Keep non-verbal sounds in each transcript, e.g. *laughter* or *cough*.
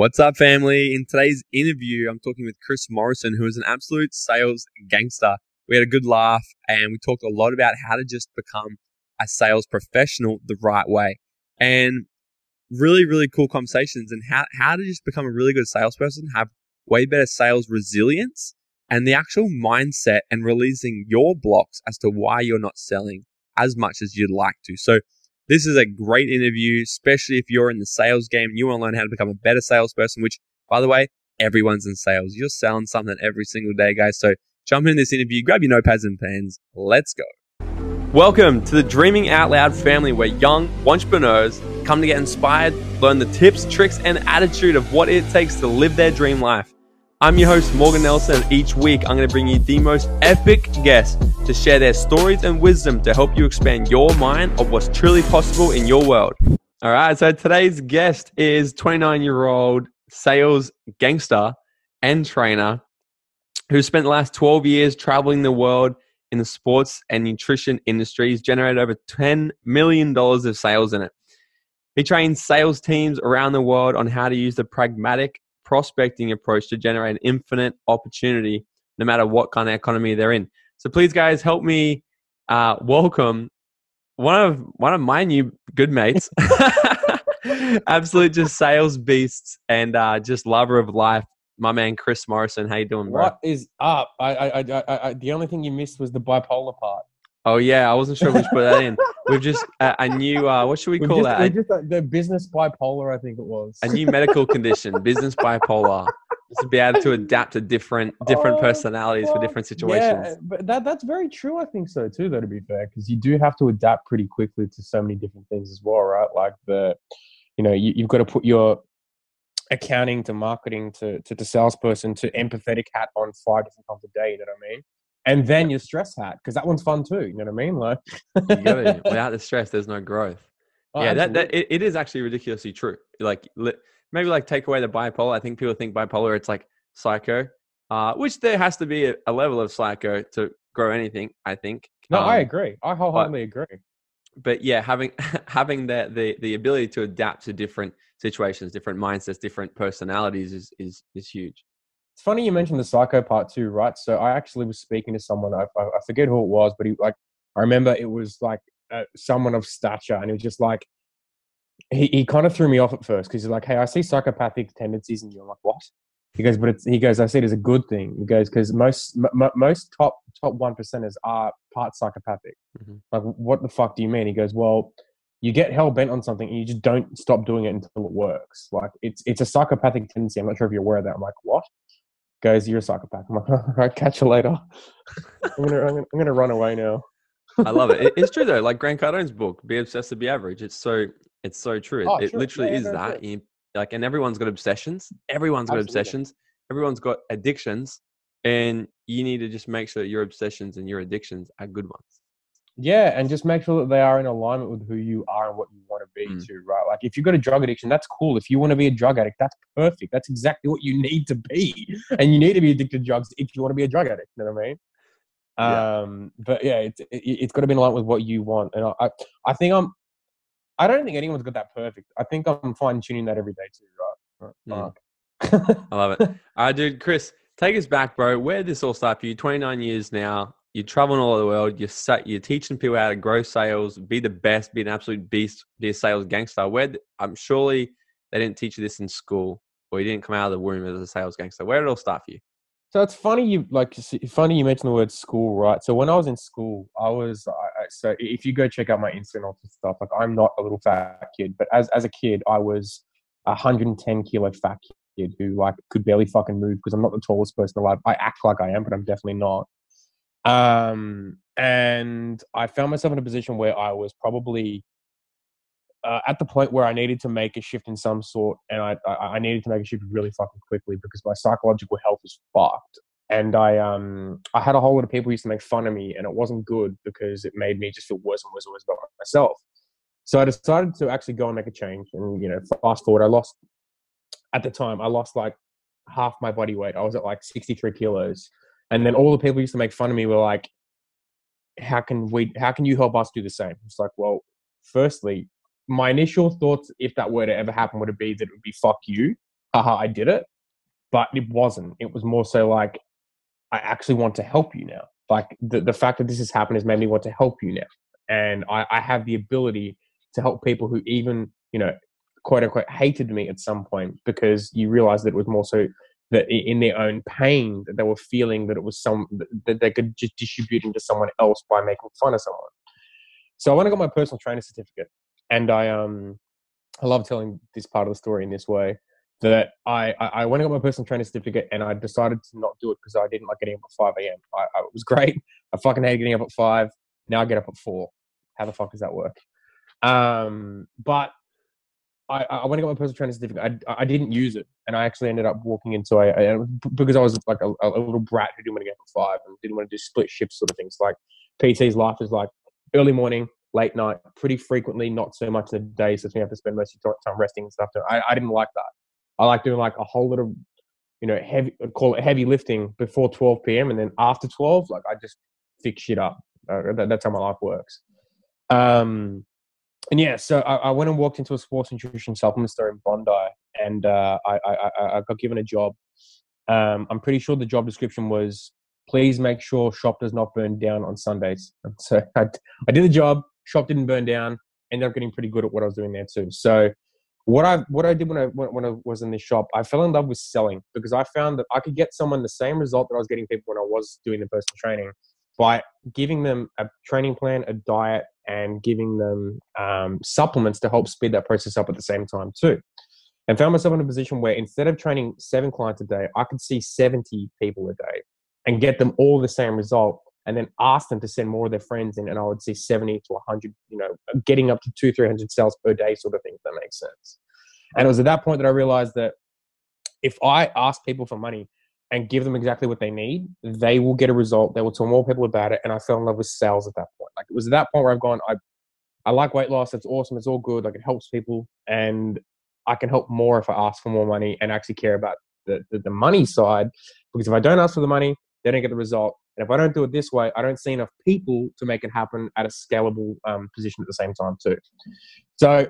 What's up, family? In today's interview, I'm talking with Chris Morrison, who is an absolute sales gangster. We had a good laugh and we talked a lot about how to just become a sales professional the right way. And really, really cool conversations and how, how to just become a really good salesperson, have way better sales resilience and the actual mindset and releasing your blocks as to why you're not selling as much as you'd like to. So this is a great interview, especially if you're in the sales game and you want to learn how to become a better salesperson, which by the way, everyone's in sales. You're selling something every single day, guys. So jump in this interview, grab your notepads and pens. Let's go. Welcome to the Dreaming Out Loud family where young entrepreneurs come to get inspired, learn the tips, tricks, and attitude of what it takes to live their dream life. I'm your host, Morgan Nelson, and each week I'm going to bring you the most epic guests to share their stories and wisdom to help you expand your mind of what's truly possible in your world. All right, so today's guest is 29 year old sales gangster and trainer who spent the last 12 years traveling the world in the sports and nutrition industry. He's generated over $10 million of sales in it. He trains sales teams around the world on how to use the pragmatic prospecting approach to generate an infinite opportunity no matter what kind of economy they're in. So please, guys, help me uh, welcome one of one of my new good mates, *laughs* absolute just sales beasts and uh, just lover of life. My man Chris Morrison, how you doing, bro? What is up? I, I, I, I, I, the only thing you missed was the bipolar part. Oh yeah, I wasn't sure we should put that in. We've *laughs* just uh, a new uh, what should we call just, that? Just, uh, the business bipolar, I think it was. A new medical condition, business bipolar. *laughs* Just to be able to adapt to different different oh, personalities for different situations. Yeah, but that that's very true. I think so too. Though to be fair, because you do have to adapt pretty quickly to so many different things as well, right? Like the, you know, you, you've got to put your accounting to marketing to to the salesperson to empathetic hat on five different times a day. You know what I mean? And then your stress hat because that one's fun too. You know what I mean? Like, *laughs* without the stress, there's no growth. Oh, yeah, that, that it, it is actually ridiculously true. Like, maybe like take away the bipolar. I think people think bipolar, it's like psycho, uh, which there has to be a, a, level of psycho to grow anything. I think. No, um, I agree. I wholeheartedly but, agree. But yeah, having *laughs* having the, the the ability to adapt to different situations, different mindsets, different personalities is is is huge. It's funny you mentioned the psycho part too, right? So I actually was speaking to someone. I, I forget who it was, but he like I remember it was like uh, someone of stature, and he was just like he, he kind of threw me off at first because he's like, "Hey, I see psychopathic tendencies in you." I'm like, "What?" He goes, "But it's," he goes, "I see it as a good thing." He goes, "Because most m- most top top one percenters are part psychopathic." Mm-hmm. Like, what the fuck do you mean? He goes, "Well." You get hell bent on something and you just don't stop doing it until it works. Like it's it's a psychopathic tendency. I'm not sure if you're aware of that. I'm like, what? Guys, you're a psychopath. I'm like, all right, catch you later. *laughs* I'm gonna, I'm gonna, I'm gonna run away now. I love it. It's true though. Like Grant Cardone's book, "Be Obsessed to Be Average." It's so, it's so true. Oh, it, literally yeah, is that. Like, and everyone's got obsessions. Everyone's got obsessions. Everyone's got addictions, and you need to just make sure that your obsessions and your addictions are good ones. Yeah, and just make sure that they are in alignment with who you are and what you want to be mm. too, right? Like if you've got a drug addiction, that's cool. If you want to be a drug addict, that's perfect. That's exactly what you need to be. *laughs* And you need to be addicted to drugs if you want to be a drug addict. You know what I mean? Yeah. Um, but yeah, it's it, has got to be in line with what you want. And I, I think I'm. I don't think anyone's got that perfect. I think I'm fine tuning that every day too, right? right. Mm. I love it. All right, *laughs* dude, Chris, take us back, bro. Where did this all start for you? 29 years now you're traveling all over the world. You're you're teaching people how to grow sales, be the best, be an absolute beast, be a sales gangster. Where I'm surely they didn't teach you this in school, or you didn't come out of the womb as a sales gangster. Where did it all start for you? So it's funny you like funny you mentioned the word school, right? So when I was in school, I was I, so if you go check out my Instagram and stuff, like I'm not a little fat kid, but as as a kid, I was a 110 kilo fat kid who like could barely fucking move because I'm not the tallest person alive. I act like I am, but I'm definitely not. Um, and I found myself in a position where I was probably uh, at the point where I needed to make a shift in some sort, and I, I, I needed to make a shift really fucking quickly because my psychological health was fucked. And I um I had a whole lot of people used to make fun of me, and it wasn't good because it made me just feel worse and worse and worse about myself. So I decided to actually go and make a change. And you know, fast forward, I lost at the time I lost like half my body weight. I was at like 63 kilos. And then all the people used to make fun of me were like, how can we, how can you help us do the same? It's like, well, firstly, my initial thoughts, if that were to ever happen, would be that it would be fuck you. haha, I did it. But it wasn't. It was more so like, I actually want to help you now. Like the, the fact that this has happened has made me want to help you now. And I, I have the ability to help people who even, you know, quote unquote hated me at some point because you realize that it was more so that in their own pain that they were feeling that it was some that they could just distribute into someone else by making fun of someone. So I went and got my personal trainer certificate, and I um I love telling this part of the story in this way that I, I went and got my personal trainer certificate and I decided to not do it because I didn't like getting up at 5 a.m. I, I, it was *laughs* great. I fucking hated getting up at 5. Now I get up at 4. How the fuck does that work? Um, but I, I went and got my personal trainer certificate. I, I didn't use it. And I actually ended up walking into a, a because I was like a, a, little brat who didn't want to get up at 5 and didn't want to do split shifts sort of things. Like PT's life is like early morning, late night, pretty frequently, not so much in the day. So you have to spend most of your time resting and stuff. I, I didn't like that. I like doing like a whole lot of, you know, heavy, call it heavy lifting before 12 p.m. And then after 12, like I just fix shit up. Uh, that, that's how my life works. Um, and yeah, so I, I, went and walked into a sports nutrition supplement store in Bondi, and uh, I, I, I, got given a job. Um, I'm pretty sure the job description was, "Please make sure shop does not burn down on Sundays." *laughs* So I, I did the job. Shop didn't burn down. Ended up getting pretty good at what I was doing there too. So what I what I did when I when I was in this shop, I fell in love with selling because I found that I could get someone the same result that I was getting people when I was doing the personal training by giving them a training plan, a diet, and giving them um, supplements to help speed that process up at the same time too. And found myself in a position where instead of training seven clients a day, I could see 70 people a day and get them all the same result and then ask them to send more of their friends in and I would see 70 to 100, you know, getting up to two, 300 sales per day sort of thing, if that makes sense. And it was at that point that I realized that if I ask people for money and give them exactly what they need, they will get a result. They will tell more people about it. And I fell in love with sales at that point. Like it was at that point where I've gone, I, I like weight loss. It's awesome. It's all good. Like it helps people. And I can help more if I ask for more money and actually care about the, the, the money side. Because if I don't ask for the money, they don't get the result. And if I don't do it this way, I don't see enough people to make it happen at a scalable um, position at the same time too. So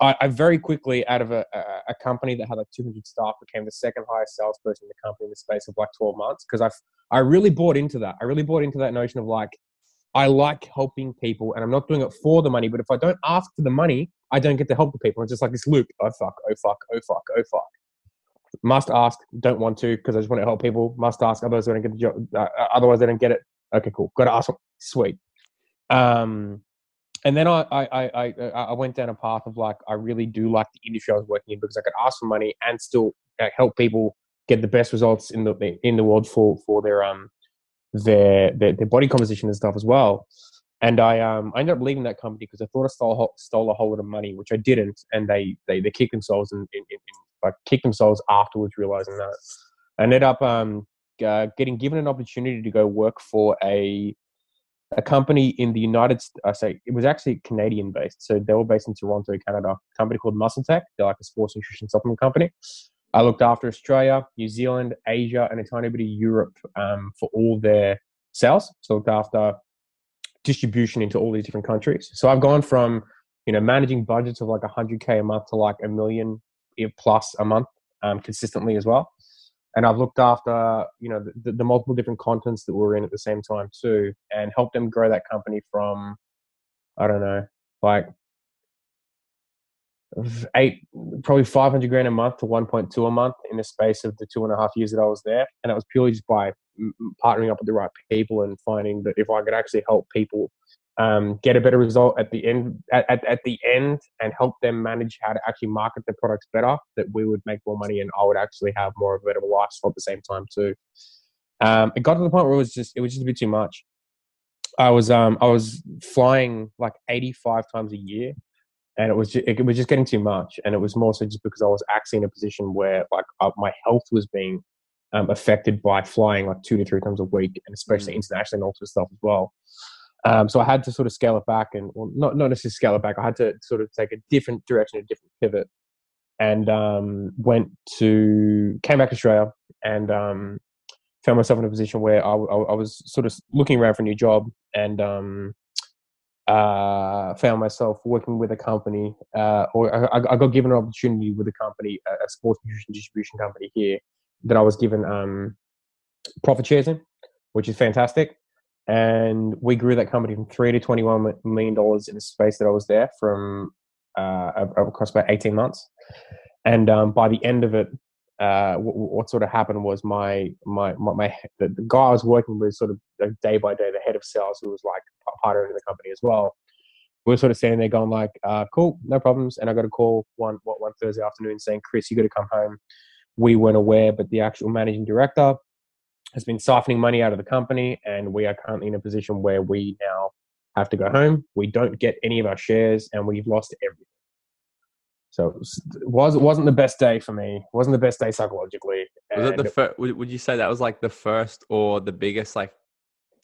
I, I very quickly, out of a, a, company that had like 200 staff, became the second highest salesperson in the company in the space of like 12 months because I I really bought into that. I really bought into that notion of like I like helping people, and I'm not doing it for the money. But if I don't ask for the money, I don't get to help the people. It's just like this loop. Oh fuck! Oh fuck! Oh fuck! Oh fuck! Must ask, don't want to because I just want to help people. Must ask, otherwise I don't get the job. Uh, uh otherwise they don't get it. Okay, cool. Got to ask. Sweet. Um, and then I, I, I, I went down a path of like I really do like the industry I was working in because I could ask for money and still uh, help people get the best results in the in the world for for their um their their, their body composition and stuff as well. And I um I ended up leaving that company because I thought I stole stole a whole lot of money, which I didn't, and they they they kicked themselves in, like kicked themselves afterwards, realizing that. I ended up um, uh, getting given an opportunity to go work for a a company in the United States. I say it was actually Canadian based, so they were based in Toronto, Canada. A company called MuscleTech. They're like a sports nutrition supplement company. I looked after Australia, New Zealand, Asia, and a tiny bit of Europe um, for all their sales. So I looked after distribution into all these different countries. So I've gone from you know managing budgets of like 100k a month to like a million plus a month um, consistently as well. And I've looked after, you know, the, the, multiple different contents that we're in at the same time too, and helped them grow that company from, I don't know, like eight, probably 500 grand a month to 1.2 a month in the space of the two and a half years that I was there. And it was purely just by partnering up with the right people and finding that if I could actually help people um, get a better result at the end at, at, at, the end and help them manage how to actually market their products better that we would make more money and i would actually have more of a better lifestyle at the same time too. Um, it got to the point where it was just it was just a bit too much. I was um i was flying like 85 times a year and it was just, it was just getting too much. And it was more so just because i was actually in a position where like my health was being um, affected by flying like two to three times a week and especially mm. internationally and all sorts of stuff as well um, so I had to sort of scale it back and, well, not, not necessarily scale it back. I had to sort of take a different direction, a different pivot and um, went to, came back to Australia and um, found myself in a position where I, I, I, was sort of looking around for a new job and um, uh, found myself working with a company, uh, or I, I, got given an opportunity with a company, a, sports nutrition distribution company here, that I was given um, profit shares in, which is fantastic. And we grew that company from three to twenty-one million dollars in the space that I was there from uh, across about eighteen months. And um, by the end of it, uh, what, what, sort of happened was my my my, my the, the, guy I was working with, sort of like day by day, the head of sales, who was like part of the company as well. We were sort of standing there going like, uh, "Cool, no problems." And I got a call one one Thursday afternoon saying, "Chris, you got to come home." We weren't aware, but the actual managing director has been siphoning money out of the company, and we are currently in a position where we now have to go home. We don't get any of our shares, and we've lost everything. So it was it wasn't the best day for me. It wasn't the best day psychologically. Was it the first? Would you say that was like the first or the biggest like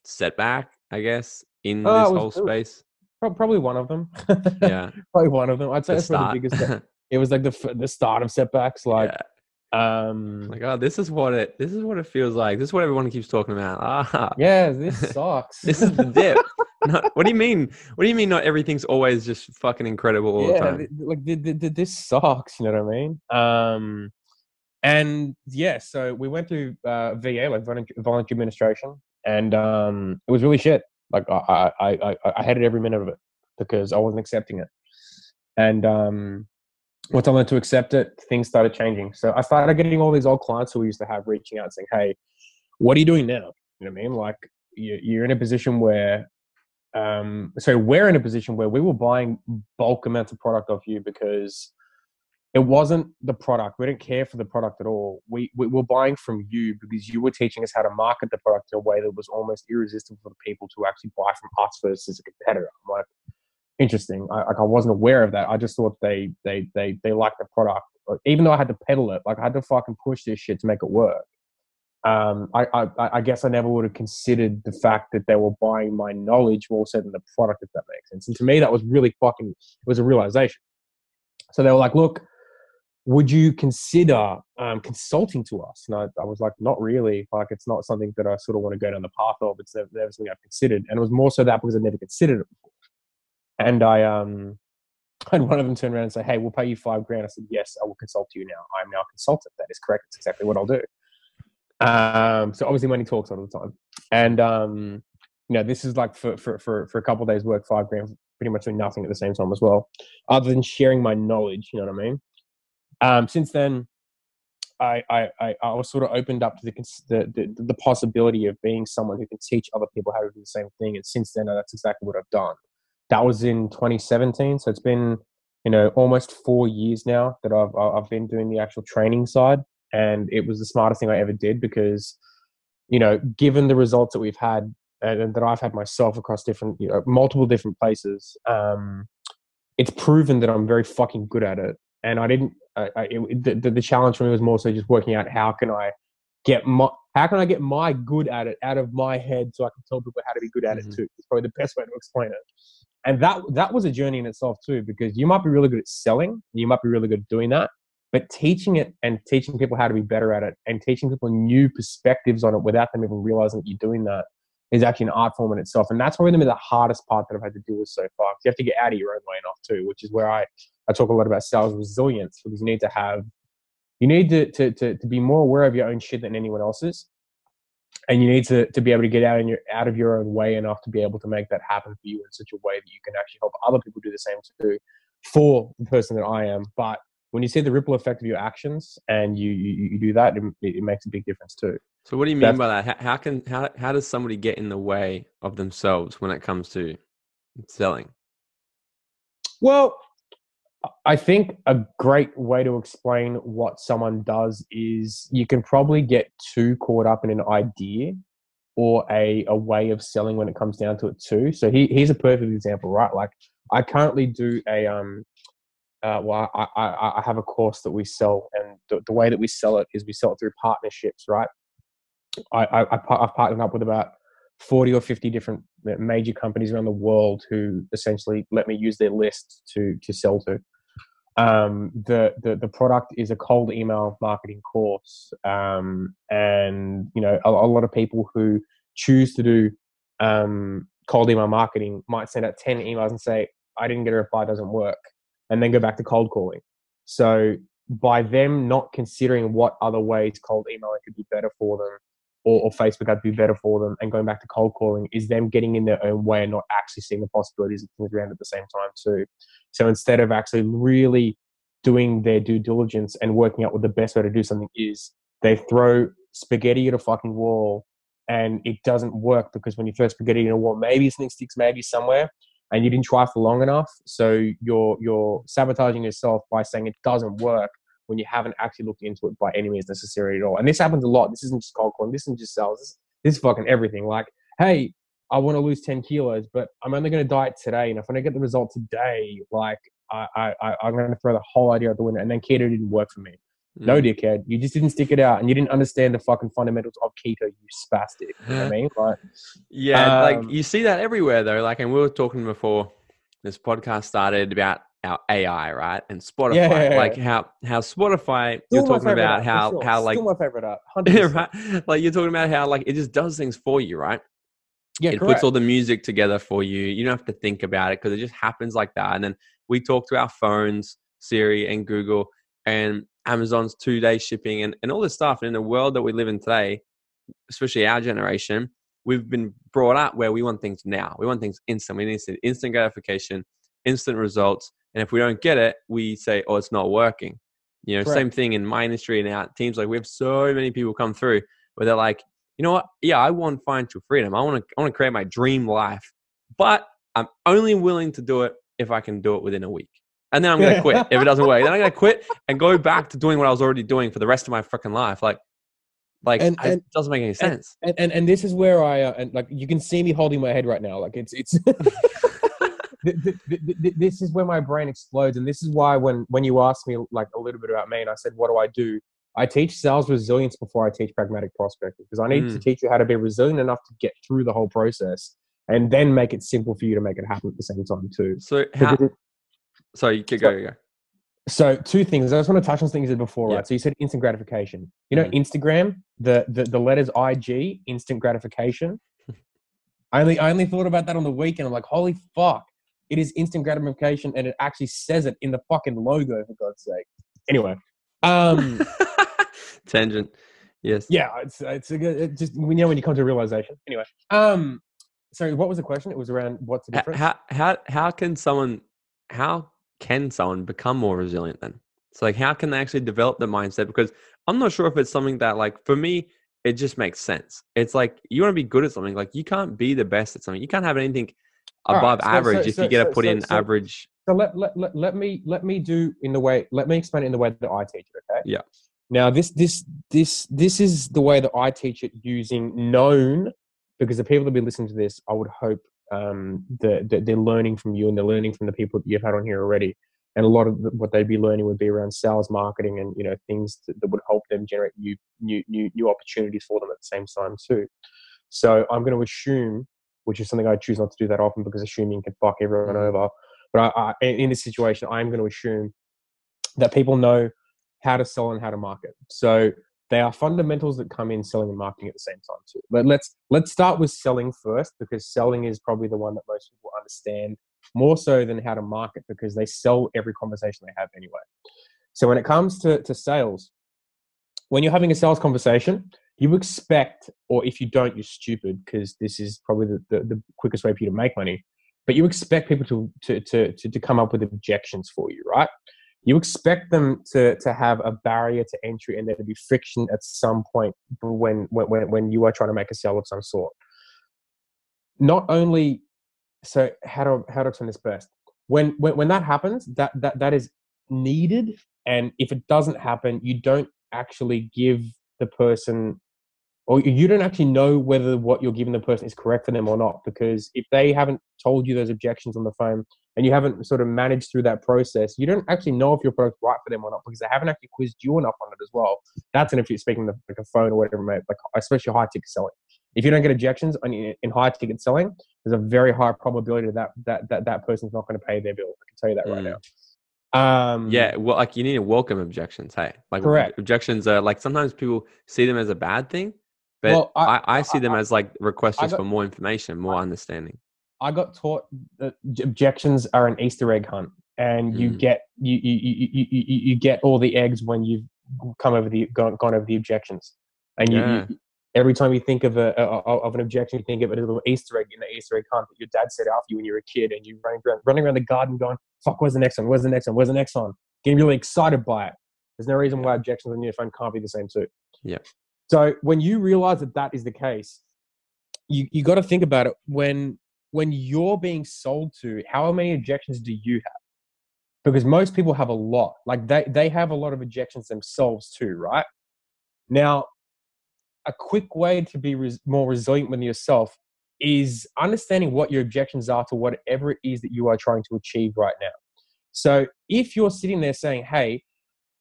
setback? I guess in uh, this was, whole space. Probably one of them. *laughs* yeah, probably one of them. I'd say the probably the biggest. *laughs* it was like the the start of setbacks. Like, yeah. Um, like oh, this is what it. This is what it feels like. This is what everyone keeps talking about. Ah, yeah, this *laughs* sucks. this is the dip. not, what do you mean? What do you mean? Not everything's always just fucking incredible all yeah, the time. Like the, the, the, this sucks. You know what I mean? Um, and yeah, so we went through uh, VA, like voluntary administration, and um, it was really shit. Like I, I, I, I hated every minute of it because I wasn't accepting it. And um, once I learned to accept it, things started changing. So I started getting all these old clients who we used to have reaching out saying, "Hey, what are you doing now?" You know what I mean? Like you're in a position where um, so we're in a position where we were buying bulk amounts of product off you because it wasn't the product. We didn't care for the product at all. We, we were buying from you because you were teaching us how to market the product in a way that was almost irresistible for the people to actually buy from us versus a competitor. I'm like, interesting. I, like I wasn't aware of that. I just thought they they they they liked the product, even though I had to peddle it. Like I had to fucking push this shit to make it work um, I, I, I, guess I never would have considered the fact that they were buying my knowledge more so than the product, if that makes sense. And to me, that was really fucking, it was a realization. So they were like, look, would you consider um, consulting to us? And I, I, was like, not really. Like, it's not something that I sort of want to go down the path of. It's never, never something I've considered. And it was more so that because I never considered it before. And I, um, *laughs* I had one of them turn around and say, hey, we'll pay you five grand. I said, yes, I will consult you now. I'm now a consultant. That is correct. It's exactly what I'll do. Um, so obviously money talks all the time. And um, you know, this is like for for for, for a couple days work, five grand, pretty much doing nothing at the same time as well, other than sharing my knowledge. You know what I mean? Um, since then, I, I, I, was sort of opened up to the, the, the, the, possibility of being someone who can teach other people how to do the same thing. And since then, that's exactly what I've done. That was in 2017. So it's been, you know, almost four years now that I've, I've been doing the actual training side and it was the smartest thing I ever did because, you know, given the results that we've had and that I've had myself across different, you know, multiple different places, um, it's proven that I'm very fucking good at it. And I didn't. I, I it, the, the challenge for me was more so just working out how can I get my how can I get my good at it out of my head so I can tell people how to be good at mm-hmm. it too. It's probably the best way to explain it. And that that was a journey in itself too, because you might be really good at selling, you might be really good at doing that, but teaching it and teaching people how to be better at it and teaching people new perspectives on it without them even realizing that you're doing that is actually an art form in itself. And that's probably the hardest part that I've had to deal with so far. You have to get out of your own way enough too, which is where I, I talk a lot about sales resilience because you need to have, you need to, to, to, to be more aware of your own shit than anyone else's. And you need to, to be able to get out in your out of your own way enough to be able to make that happen for you in such a way that you can actually help other people do the same too for the person that I am. But when you see the ripple effect of your actions and you you, you do that, it, it, makes a big difference too. So, what do you mean That's, by that? How, how, can how how does somebody get in the way of themselves when it comes to selling? Well, I think a great way to explain what someone does is you can probably get too caught up in an idea or a, a way of selling when it comes down to it too. So he, here's a perfect example, right? Like I currently do a um uh, well, I, I, I, have a course that we sell, and the, the, way that we sell it is we sell it through partnerships, right? I, I, I've partnered up with about 40 or 50 different major companies around the world who essentially let me use their list to, to sell to. Um, the, the, the product is a cold email marketing course. Um, and, you know, a, a, lot of people who choose to do um, cold email marketing might send out 10 emails and say, I didn't get a reply, doesn't work, and then go back to cold calling. So by them not considering what other ways cold emailing could be better for them or, or Facebook to be better for them and going back to cold calling is them getting in their own way and not actually seeing the possibilities of things around at the same time too. So instead of actually really doing their due diligence and working out what the best way to do something is, they throw spaghetti at a fucking wall and it doesn't work because when you throw spaghetti in a wall, maybe something sticks maybe somewhere and you didn't try for long enough. So you're you're sabotaging yourself by saying it doesn't work when you haven't actually looked into it by any means necessary at all. And this happens a lot. This isn't just cold calling. This isn't just sales. This, this is fucking everything. Like, hey, I want to lose 10 kilos, but I'm only going to diet today. And if I don't get the result today, like I, I, I'm going to throw the whole idea out the window. And then keto didn't work for me. Mm. No, dickhead. You just didn't stick it out and you didn't understand the fucking fundamentals of keto, you spastic. You know what I mean? *laughs* Like, yeah, um, like you see that everywhere though. Like, and we were talking before this podcast started about our AI, right? And Spotify, yeah, yeah, yeah. like how how Spotify, Still you're talking about how sure. how like Still my favorite app, *laughs* right? Like you're talking about how like it just does things for you, right? Yeah, it correct. puts all the music together for you. You don't have to think about it because it just happens like that. And then we talk to our phones, Siri and Google, and Amazon's two day shipping and, and all this stuff. And in the world that we live in today, especially our generation, we've been brought up where we want things now. We want things instant. We need instant gratification, instant results. And if we don't get it, we say, oh, it's not working. You know, Correct. same thing in my industry and our teams. Like we have so many people come through where they're like, you know what? Yeah, I want financial freedom. I want to, I want to create my dream life, but I'm only willing to do it if I can do it within a week. And then I'm going to quit if it doesn't work. Then I'm going to quit and go back to doing what I was already doing for the rest of my freaking life. Like, like and, and, it doesn't make any sense. And, and, and this is where I, uh, and like, you can see me holding my head right now. Like it's, it's, *laughs* this is where my brain explodes, and this is why when when you asked me like a little bit about me, and I said, "What do I do?" I teach sales resilience before I teach pragmatic prospecting because I need mm. to teach you how to be resilient enough to get through the whole process, and then make it simple for you to make it happen at the same time too. So, how, sorry, you can go, go. So two things. I just want to touch on things you said before, yeah. right? So you said instant gratification. You know, mm Instagram, the, the the letters IG, instant gratification. *laughs* I only I only thought about that on the weekend. I'm like, holy fuck! It is instant gratification, and it actually says it in the fucking logo for God's sake. Anyway, um, *laughs* tangent. Yes. Yeah, it's it's a good. It just we know when you come to realization. Anyway, um, sorry, what was the question? It was around what's the difference. How how how can someone how can someone become more resilient then? So like, how can they actually develop the mindset? Because I'm not sure if it's something that like for me it just makes sense. It's like you want to be good at something. Like you can't be the best at something. You can't have anything above right, so, average so, if so, you get to put in average. So let, let, let, let me let me do in the way let me explain it in the way that I teach it. Okay. Yeah. Now this this this this is the way that I teach it using known because the people that be listening to this, I would hope um, that, that they're learning from you and they're learning from the people that you've had on here already. And a lot of what they'd be learning would be around sales, marketing, and you know things that, that would help them generate new new new new opportunities for them at the same time too. So I'm going to assume which is something I choose not to do that often because assuming can fuck everyone mm. over. But I, I, in this situation, I'm going to assume that people know how to sell and how to market. So they are fundamentals that come in selling and marketing at the same time too. But let's let's start with selling first because selling is probably the one that most people understand more so than how to market because they sell every conversation they have anyway. So when it comes to, to sales, when you're having a sales conversation, you expect, or if you don't, you're stupid because this is probably the, the, the, quickest way for you to make money. But you expect people to, to, to, to, to come up with objections for you, right? You expect them to, to have a barrier to entry and there to be friction at some point when, when, when you are trying to make a sale of some sort. Not only, so how do, how to turn this best? When, when, when that happens, that, that, that is needed. And if it doesn't happen, you don't actually give the person or you don't actually know whether what you're giving the person is correct for them or not because if they haven't told you those objections on the phone and you haven't sort of managed through that process you don't actually know if your product's right for them or not because they haven't actually quizzed you enough on it as well that's an if you're speaking like a phone or whatever like especially high ticket selling if you don't get objections in high ticket selling there's a very high probability that that that, that person's not going to pay their bill i can tell you that right mm. now um, yeah, well, like you need to welcome objections. Hey, like correct. objections are like sometimes people see them as a bad thing, but well, I, I, I, see them as like requests for more information, more understanding. I got taught that objections are an Easter egg hunt, and you Mm. get you you, you, you, you you get all the eggs when you've come over the gone, gone over the objections, and you, Yeah. you every time you think of a of of an objection, you think of it as a little Easter egg in the Easter egg hunt that your dad set out for you when you were a kid, and you running around running around the garden going, "Fuck, where's the next one? Where's the next one? Where's the next one?" Getting really excited by it. There's no reason why objections on your phone can't be the same too. Yeah. So when you realize that that is the case, you you got to think about it when when you're being sold to. How many objections do you have? Because most people have a lot. Like they they have a lot of objections themselves too, right? Now, a quick way to be res- more resilient with yourself is understanding what your objections are to whatever it is that you are trying to achieve right now. So if you're sitting there saying, "Hey,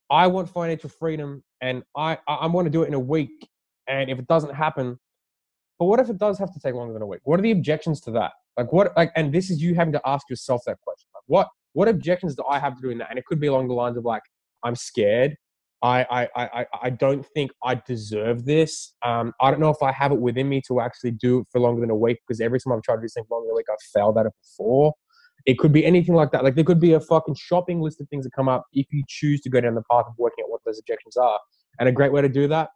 I want financial freedom, and I I, I want to do it in a week, and if it doesn't happen, but what if it does have to take longer than a week? What are the objections to that? Like what? Like, and this is you having to ask yourself that question. Like, what what objections do I have to doing that? And it could be along the lines of like, I'm scared. I I I I- don't think I deserve this. Um, I don't know if I have it within me to actually do it for longer than a week because every time I've tried to do something longer than a week, I've failed at it before. It could be anything like that. Like there could be a fucking shopping list of things that come up if you choose to go down the path of working out what those objections are. And a great way to do that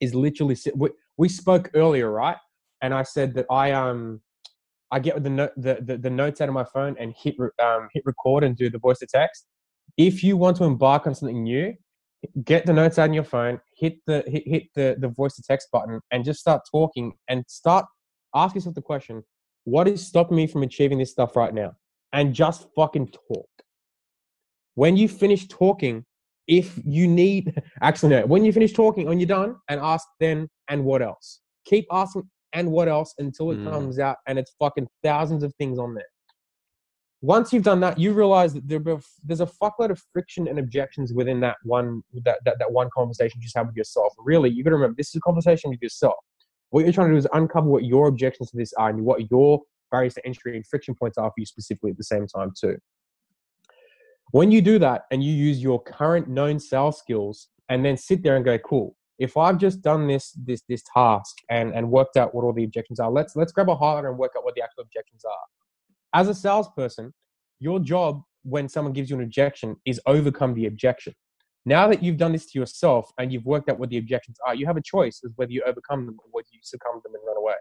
is literally sit. We, we spoke earlier, right? And I said that I um I get the, no, the, the the notes out of my phone and hit um, hit record and do the voice to text. If you want to embark on something new, get the notes out on your phone, hit the hit, hit the the voice to text button, and just start talking and start ask yourself the question: What is stopping me from achieving this stuff right now? And just fucking talk. When you finish talking, if you need *laughs* actually no, when you finish talking, when you're done, and ask then and what else. Keep asking and what else until it Mm. comes out and it's fucking thousands of things on there. Once you've done that, you realize that there, there's a fuckload of friction and objections within that one that, that, that one conversation you just had with yourself. Really, you've got to remember this is a conversation with yourself. What you're trying to do is uncover what your objections to this are and what your barriers to entry and friction points are for you specifically at the same time too. When you do that and you use your current known sales skills and then sit there and go, cool, if I've just done this this this task and and worked out what all the objections are, let's let's grab a highlighter and work out what the actual objections are. As a salesperson, your job when someone gives you an objection is overcome the objection. Now that you've done this to yourself and you've worked out what the objections are, you have a choice as whether you overcome them or whether you succumb to them and run away.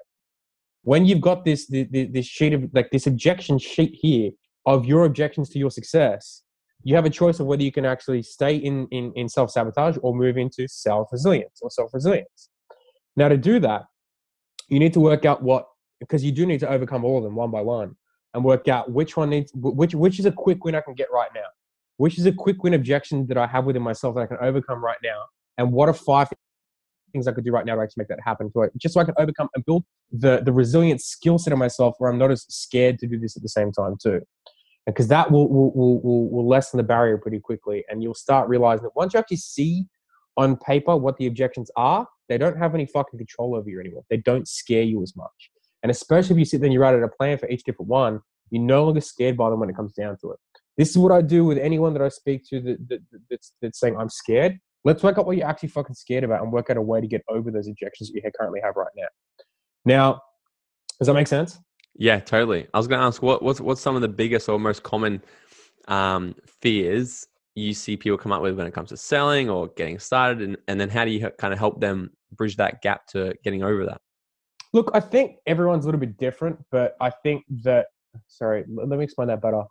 When you've got this this, this sheet of like this objection sheet here of your objections to your success, you have a choice of whether you can actually stay in, in, in self sabotage or move into self resilience or self resilience. Now, to do that, you need to work out what, because you do need to overcome all of them one by one and work out which one needs, which, which is a quick win I can get right now, which is a quick win objection that I have within myself that I can overcome right now, and what are five things I could do right now to actually make that happen, so just so I can overcome and build the, the resilient skill set of myself where I'm not as scared to do this at the same time, too because that will, will, will, will, will lessen the barrier pretty quickly. And you'll start realizing that once you actually see on paper what the objections are, they don't have any fucking control over you anymore. They don't scare you as much. And especially if you sit there and you write out a plan for each different one, you're no longer scared by them when it comes down to it. This is what I do with anyone that I speak to that, that, that's, that's saying, I'm scared. Let's work out what you're actually fucking scared about and work out a way to get over those objections that you currently have right now. Now, does that make sense? Yeah, totally. I was going to ask what what's what's some of the biggest or most common um, fears you see people come up with when it comes to selling or getting started, and, and then how do you kind of help them bridge that gap to getting over that? Look, I think everyone's a little bit different, but I think that sorry, let me explain that better.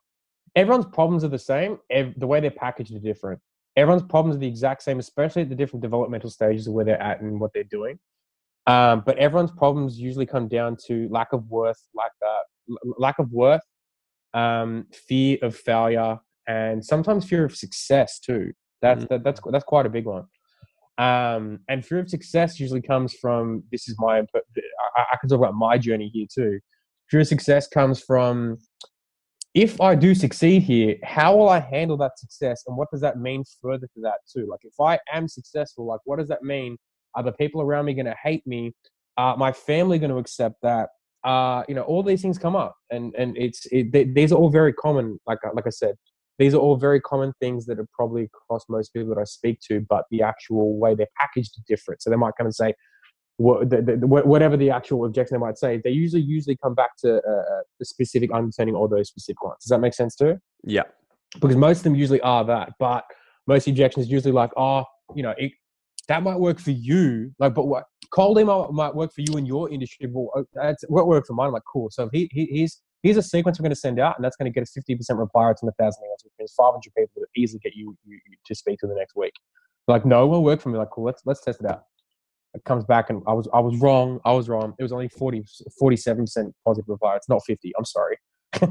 Everyone's problems are the same. Ev- the way they're packaged are different. Everyone's problems are the exact same, especially at the different developmental stages of where they're at and what they're doing. Um, but everyone's problems usually come down to lack of worth, lack uh, l- lack of worth, um, fear of failure, and sometimes fear of success too. That's that, that's that's quite a big one. Um, and fear of success usually comes from this is my I, I can talk about my journey here too. Fear of success comes from if I do succeed here, how will I handle that success, and what does that mean further to that too? Like if I am successful, like what does that mean? Are the people around me going to hate me? Uh, my family going to accept that? Uh, you know, all these things come up, and and it's it, they, these are all very common. Like like I said, these are all very common things that are probably across most people that I speak to, but the actual way they're packaged are different. So they might come and say, what, the, the, whatever the actual objection they might say, they usually usually come back to uh, a specific understanding of those specific ones. Does that make sense too? Yeah. Because most of them usually are that, but most objections usually like, oh, you know, it, that might work for you. Like, but what cold email might work for you in your industry. Well, uh, that's what works for mine. I'm like, cool. So he, he, he's here's a sequence we're going to send out, and that's going to get a 50% reply rate on a thousand emails, which means 500 people will easily get you, you, you to speak to the next week. Like, no, it will work for me. Like, cool, let's let's test it out. It comes back, and I was I was wrong. I was wrong. It was only 40 47% positive reply. It's not 50. I'm sorry. *laughs*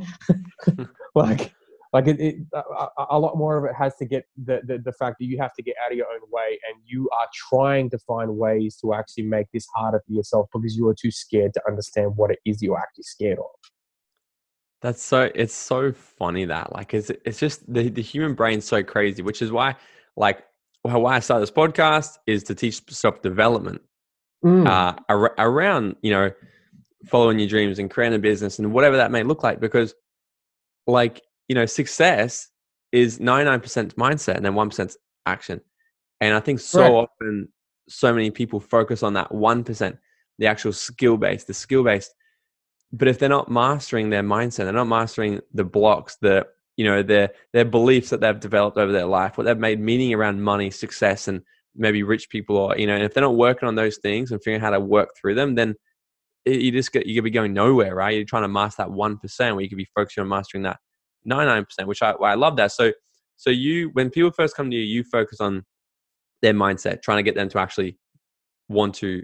like like it, it a, a, lot more of it has to get the, the, the fact that you have to get out of your own way and you are trying to find ways to actually make this harder for yourself because you are too scared to understand what it is you're actually scared of that's so it's so funny that like it's it's just the the human brain's so crazy which is why like why I started this podcast is to teach self development mm. uh, ar- around you know following your dreams and creating a business and whatever that may look like because like you know, success is 99% mindset and then 1% action. And I think so right. often, so many people focus on that 1%, the actual skill base, the skill based. But if they're not mastering their mindset, they're not mastering the blocks, the, you know, their, their beliefs that they've developed over their life, what they've made meaning around money, success, and maybe rich people or, you know, and if they're not working on those things and figuring out how to work through them, then you just get, you could be going nowhere, right? You're trying to master that 1% where you could be focusing on mastering that 99%, which I, I love that. So, so you, when people first come to you, you focus on their mindset, trying to get them to actually want to.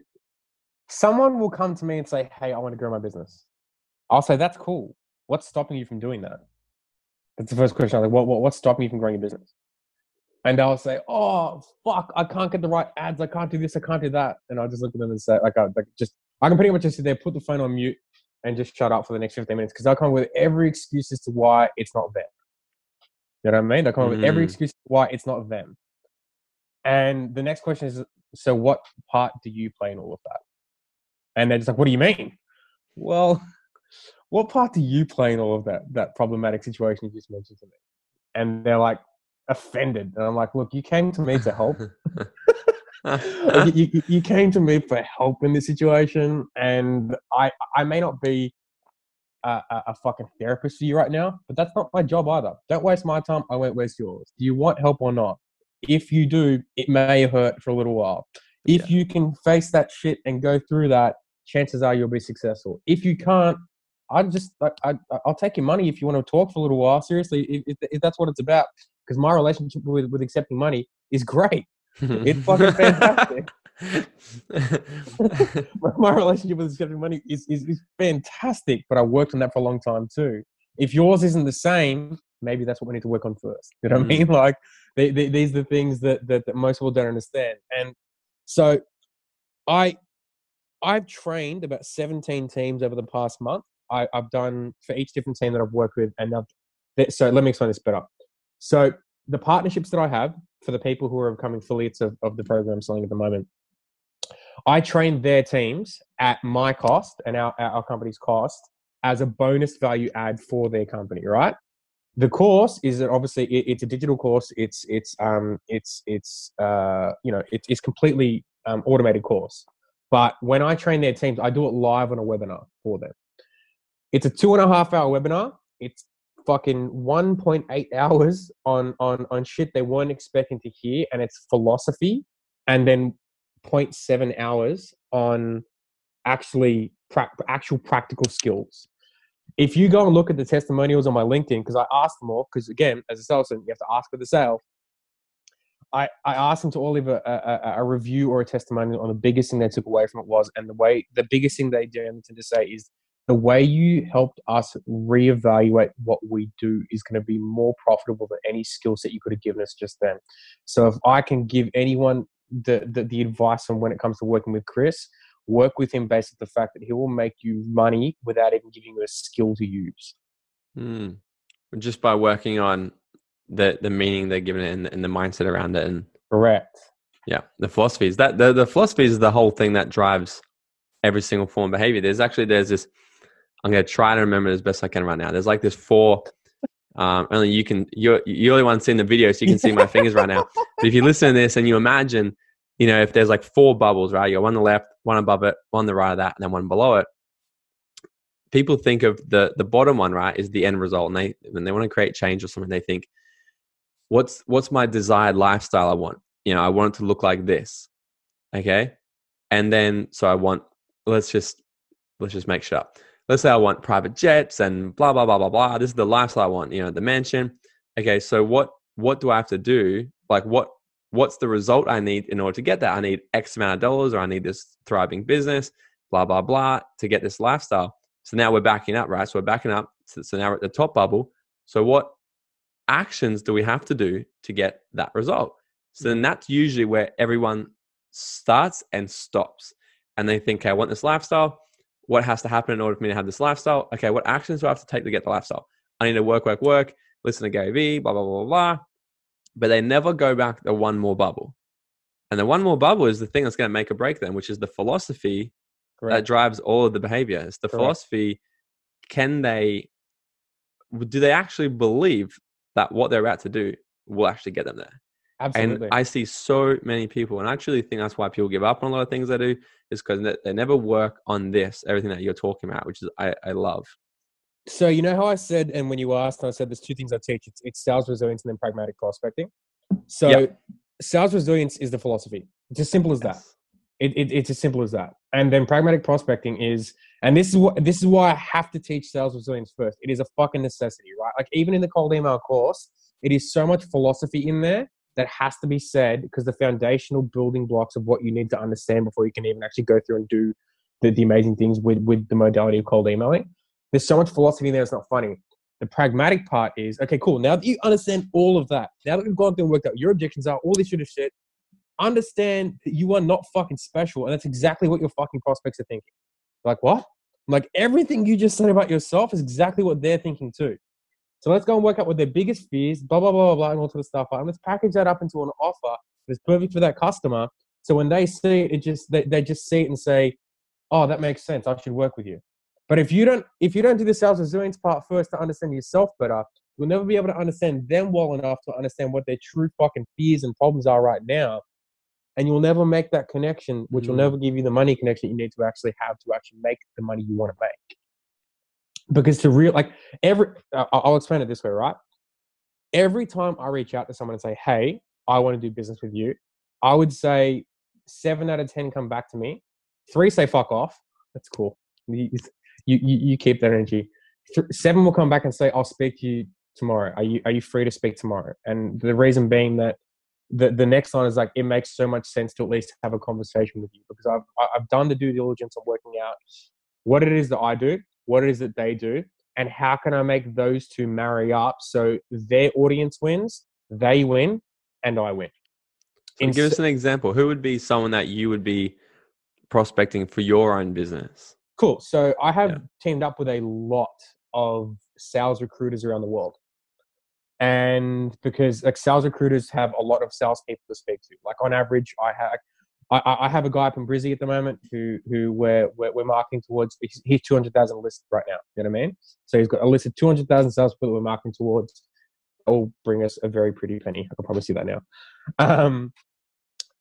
Someone will come to me and say, Hey, I want to grow my business. I'll say, That's cool. What's stopping you from doing that? That's the first question. I'm like, what, what, what's stopping you from growing your business? And I'll say, Oh, fuck, I can't get the right ads. I can't do this. I can't do that. And I'll just look at them and say, like, I, like just, I can pretty much just sit there, put the phone on mute, and just shut up for the next 15 minutes because i'll come with every excuse as to why it's not them. You know what I mean? They'll come mm. with every mm. excuse why it's not them. And the next question is, so what part do you play in all of that? And they're just like, what do you mean? Well, what part do you play in all of that that problematic situation you just mentioned to me? And they're like offended. And I'm like, look, you came to me to help. *laughs* you, you, came to me for help in this situation, and I I may not be a, a, a, fucking therapist for you right now, but that's not my job either. Don't waste my time. I won't waste yours. Do you want help or not? If you do, it may hurt for a little while. If yeah. you can face that shit and go through that, chances are you'll be successful. If you can't, I just I, I will take your money if you want to talk for a little while. Seriously, if, if, that's what it's about, because my relationship with, with accepting money is great *laughs* it's fucking fantastic. *laughs* *laughs* my relationship with accepting money is, is, is fantastic, but I worked on that for a long time too. If yours isn't the same, maybe that's what we need to work on first. You know what mm. I mean? Like they, they, these are the things that, that, that most people don't understand. And so I I've trained about 17 teams over the past month. I, have done for each different team that I've worked with, and I've, so let me explain this better. So the partnerships that I have for the people who are becoming affiliates of, of the program selling at the moment, I train their teams at my cost and our, our company's cost as a bonus value add for their company, right? The course is that obviously it, it's a digital course. It's it's um it's it's uh you know it's it's completely um, automated course. But when I train their teams, I do it live on a webinar for them. It's a two and a half hour webinar. It's fucking 1.8 hours on on on shit they weren't expecting to hear and it's philosophy and then 0.7 hours on actually pra- actual practical skills if you go and look at the testimonials on my linkedin because i asked them all because again as a salesman you have to ask for the sale I, I asked them to all leave a, a, a, review or a testimonial on the biggest thing they took away from it was, and the way the biggest thing they did to say is the way you helped us reevaluate what we do is going to be more profitable than any skill set you could have given us just then. So if I can give anyone the, the, the advice on when it comes to working with Chris, work with him based on the fact that he will make you money without even giving you a skill to use. Mm. Just by working on the the meaning they're giving it and, and the mindset around it and correct. Yeah, the philosophies that the the philosophy is the whole thing that drives every single form of behavior. There's actually there's this I'm going to try to remember it as best I can right now. There's like this four. Um, only you can. You're you're the only one seeing the video, so you can see my *laughs* fingers right now. But if you listen to this and you imagine you know, if there's like four bubbles, right? You got one on the left, one above it, one on the right of that, and then one below it. People think of the the bottom one, right, is the end result, and they when they want to create change or something, they think, what's what's my desired lifestyle I want? You know, I want it to look like this, okay, and then so I want. Let's just let's just make sure. Let's say I want private jets and blah blah blah blah blah. This is the lifestyle I want. You know, the mansion. Okay, so what what do I have to do? Like what what's the result I need in order to get that? I need X amount of dollars, or I need this thriving business, blah, blah, blah, to get this lifestyle. So now we're backing up, right? So we're backing up. So, so now we're at the top bubble. So what actions do we have to do to get that result? So then mm-hmm. that's usually where everyone starts and stops. And they think, okay, I want this lifestyle. What has to happen in order for me to have this lifestyle? Okay, what actions do I have to take to get the lifestyle? I need to work, work, work, listen to Gary Vee, blah, blah, blah, blah, but they never go back the one more bubble. And the one more bubble is the thing that's going to make or break them, which is the philosophy Correct. that drives all of the behavior. It's the Correct. philosophy. Can they, do they actually believe that what they're about to do will actually get them there? Absolutely. And I see so many people, and I actually think that's why people give up on a lot of things they do, is because they never work on this, everything that you're talking about, which is I, I love. So you know how I said, and when you asked, I said there's two things I teach. It's, it's sales resilience and then pragmatic prospecting. So yep. sales resilience is the philosophy. It's as simple as yes. that. It, it, it's as simple as that. And then pragmatic prospecting is, and this is what this is why I have to teach sales resilience first. It is a fucking necessity, right? Like even in the cold email course, it is so much philosophy in there that has to be said because the foundational building blocks of what you need to understand before you can even actually go through and do the, the amazing things with with the modality of cold emailing there's so much philosophy in there, it's not funny. The pragmatic part is okay, cool. Now that you understand all of that, now that we've gone through and worked out your objections are, all this sort of shit, understand that you are not fucking special. And that's exactly what your fucking prospects are thinking. Like, what? Like, everything you just said about yourself is exactly what they're thinking too. So let's go and work out what their biggest fears, blah, blah, blah, blah, blah, and all sort of stuff are. And let's package that up into an offer that's perfect for that customer. So when they see it, it just, they, they just see it and say, oh, that makes sense. I should work with you. But if you don't if you don't do the sales resilience part first to understand yourself better, you'll never be able to understand them well enough to understand what their true fucking fears and problems are right now. And you'll never make that connection, which mm. will never give you the money connection you need to actually have to actually make the money you want to make. Because to real like every I'll explain it this way, right? Every time I reach out to someone and say, "Hey, I want to do business with you," I would say seven out of ten come back to me. Three say "fuck off." That's cool you, you, you keep that energy. Seven will come back and say, "I'll speak to you tomorrow. Are you are you free to speak tomorrow?" And the reason being that the the next line is like it makes so much sense to at least have a conversation with you because I've I've done the due diligence of working out what it is that I do, what it is that they do, and how can I make those two marry up so their audience wins, they win, and I win. So give us an example. Who would be someone that you would be prospecting for your own business? Cool. So I have yeah. teamed up with a lot of sales recruiters around the world. And because like sales recruiters have a lot of sales people to speak to. Like on average, I have I, I have a guy up in Brizzy at the moment who who we're we're, we're marketing towards. He's two hundred thousand listed right now. You know what I mean? So he's got a list of two hundred thousand sales people that we're marketing towards. Will bring us a very pretty penny. I can probably see that now. Um,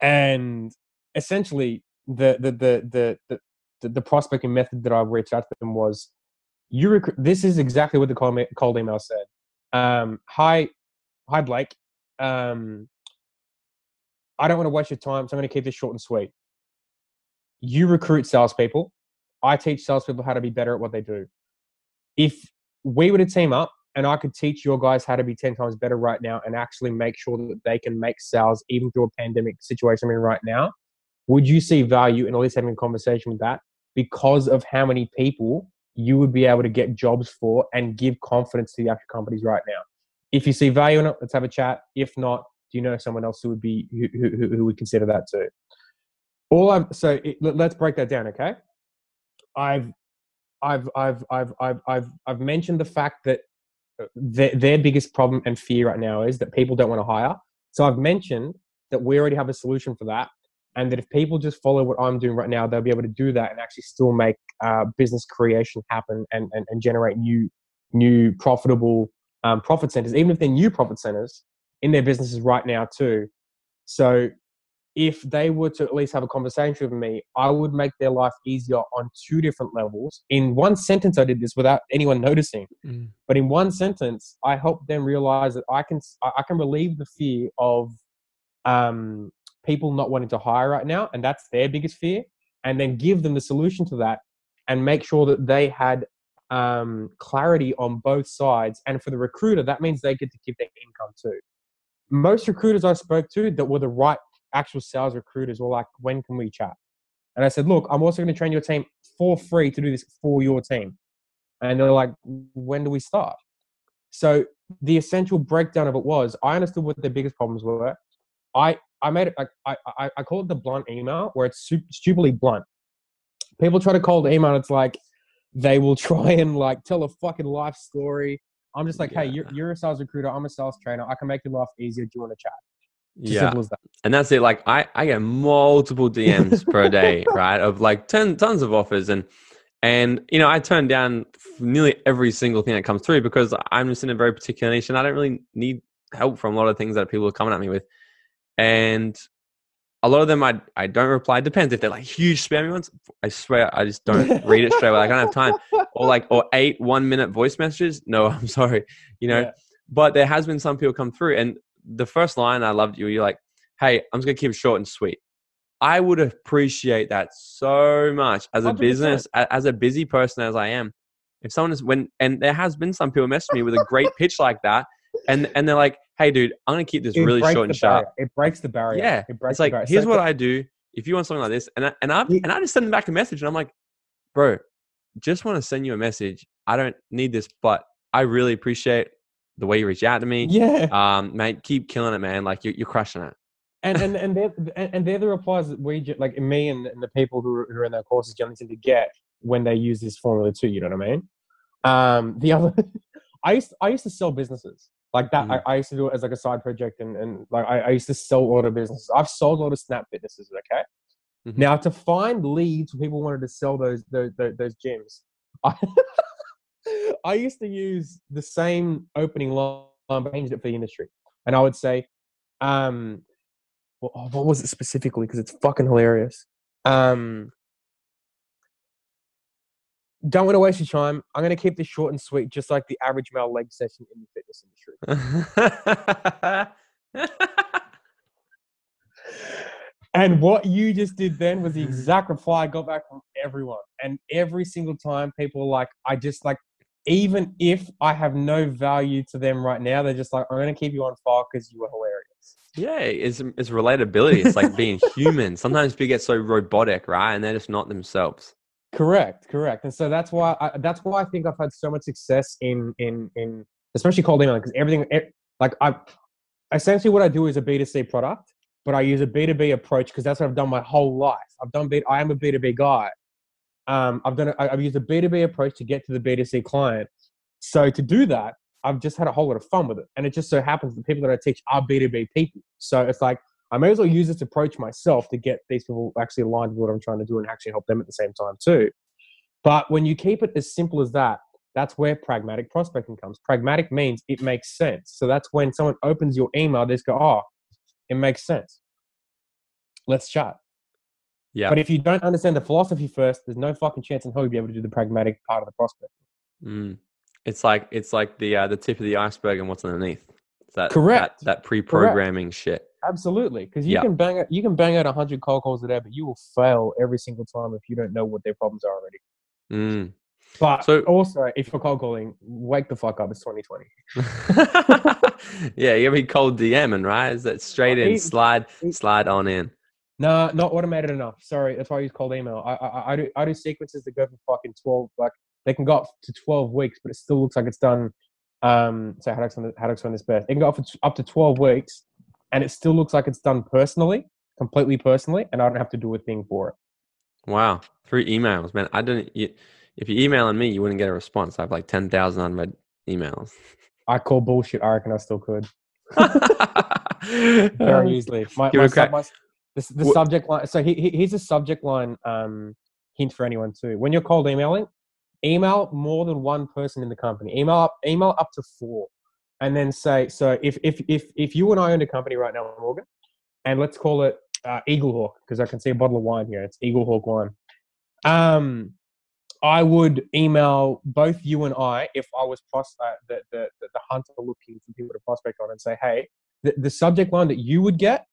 and essentially, the the the the the, the, prospecting method that I reached out to them was, you rec- this is exactly what the cold, cold email said. Um, hi, hi Blake. Um, I don't want to waste your time, so I'm going to keep this short and sweet. You recruit salespeople. I teach salespeople how to be better at what they do. If we were to team up and I could teach your guys how to be 10 times better right now and actually make sure that they can make sales even through a pandemic situation I'm in right now, would you see value in at least having a conversation with that? because of how many people you would be able to get jobs for and give confidence to the actual companies right now. If you see value in it, let's have a chat. If not, do you know someone else who would be who, who, who would consider that too? All I've so it, let's break that down, okay? I've I've I've I've I've I've I've mentioned the fact that uh, their, their biggest problem and fear right now is that people don't want to hire. So I've mentioned that we already have a solution for that and that if people just follow what I'm doing right now, they'll be able to do that and actually still make uh, business creation happen and, and, and generate new new profitable um, profit centers, even if they're new profit centers in their businesses right now too. So if they were to at least have a conversation with me, I would make their life easier on two different levels. In one sentence, I did this without anyone noticing. Mm. But in one sentence, I helped them realize that I can I can relieve the fear of um, people not wanting to hire right now, and that's their biggest fear, and then give them the solution to that, and make sure that they had um, clarity on both sides. And for the recruiter, that means they get to keep their income too. Most recruiters I spoke to that were the right actual sales recruiters were like, "When can we chat?" And I said, "Look, I'm also going to train your team for free to do this for your team." And they're like, "When do we start?" So the essential breakdown of it was, I understood what their biggest problems were. I I made it. I I I call it the blunt email, where it's stupidly blunt. People try to cold email. It's like they will *laughs* try and like tell a fucking life story. I'm just like, hey, you're, you're a sales recruiter. I'm a sales trainer. I can make your life easier. Do you want to chat? As Yeah. simple as that. and that's it. Like I, I get multiple DMs *laughs* per day, right? Of like ton, tons of offers, and and you know I turn down nearly every single thing that comes through because I'm just in a very particular niche, and I don't really need help from a lot of things that people are coming at me with, and a lot of them I I don't reply. Depends if they're like huge spammy ones. I swear I just don't read it straight away. I don't have time. Or like or eight one minute voice messages. No, *laughs* I'm sorry. You know, Yeah. but there has been some people come through and the first line i loved you you're like hey i'm just gonna keep it short and sweet i would appreciate that so much as a 100%. business as a busy person as i am if someone is when and there has been some people message me with a great pitch like that and and they're like hey dude i'm gonna keep this It really short and sharp barrier. It breaks the barrier. yeah It breaks it's like the barrier. here's So- what i do if you want something like this and I, and i and i just send them back a message and i'm like bro just want to send you a message i don't need this but i really appreciate the way you reach out to me Yeah. um, mate, keep killing it, man. Like you're, you're crushing it. and and *laughs* and they're and and they're the replies that we like me and, and the people who are, who are in their courses generally tend to get when they use this formula too. You know what I mean? Um, the other, *laughs* I used I used to sell businesses like that. Mhm. I, I used to do it as like a side project, and and like I, I used to sell a lot of businesses. I've sold a lot of Snap businesses. Okay, Mhm. now to find leads when people wanted to sell those those those, those gyms, *laughs* I, I used to use the same opening line, but changed it for the industry, and I would say, um, what, oh, what was it specifically? Because it's fucking hilarious. Um, don't want to waste your time. I'm going to keep this short and sweet, just like the average male leg session in the fitness industry. *laughs* And what you just did then was the exact reply I got back from everyone. And every single time, people like, I just like, even if I have no value to them right now, they're just like, I'm going to keep you on file because you were hilarious. yeah, it's it's relatability. It's like being *laughs* human. Sometimes people get so robotic, right? And they're just not themselves. Correct, correct. And so that's why I, that's why I think I've had so much success in in in especially cold email because everything like I essentially what I do is a B2C product, but I use a B2B approach because that's what I've done my whole life. I've done B I am a B2B guy. Um, I've done I've used a B2B approach to get to the B2C client. So to do that, I've just had a whole lot of fun with it. And it just so happens the people that I teach are B2B people. So it's like I may as well use this approach myself to get these people actually aligned with what I'm trying to do and actually help them at the same time too. But when you keep it as simple as that, that's where pragmatic prospecting comes. Pragmatic means it makes sense. So that's when someone opens your email, they just go, oh, it makes sense. Let's chat. Yeah. But if you don't understand the philosophy first, there's no fucking chance in hell you'll be able to do the pragmatic part of the prospect. Mm. It's like it's like the uh, the tip of the iceberg and what's underneath. It's that Correct. That, that pre-programming shit. Absolutely, because you Yeah. can bang it. You can bang out hundred cold calls a day, but you will fail every single time if you don't know what their problems are already. Mm. But So- also, if you're cold calling, wake the fuck up. It's 2020. *laughs* yeah, you gotta be cold DMing, right? Is that straight in, slide, slide on in. No, not automated enough. Sorry, that's why I use cold email. I, I I do I do sequences that go for fucking twelve. Like they can go up to twelve weeks, but it still looks like it's done. Um, so how do I explain, how do I explain this best? It can go up for t- up to twelve weeks, and it still looks like it's done personally, completely personally, and I don't have to do a thing for it. Wow, through emails, man. I didn't. You, if you're emailing me, you wouldn't get a response. I have like ten thousand unread emails. I call bullshit. I reckon I still could *laughs* Very very easily. My, my, sub- my the, the subject line. So he, he, here's a subject line um, hint for anyone too. When you're cold emailing, email more than one person in the company. Email up, email up to four, and then say so. If if if if you and I own a company right now, Morgan, and let's call it uh, Eaglehawk because I can see a bottle of wine here. It's Eaglehawk wine. Um, I would email both you and I if I was pros- uh, the, the, the, hunter looking for people to prospect on and say, hey, the, the subject line that you would get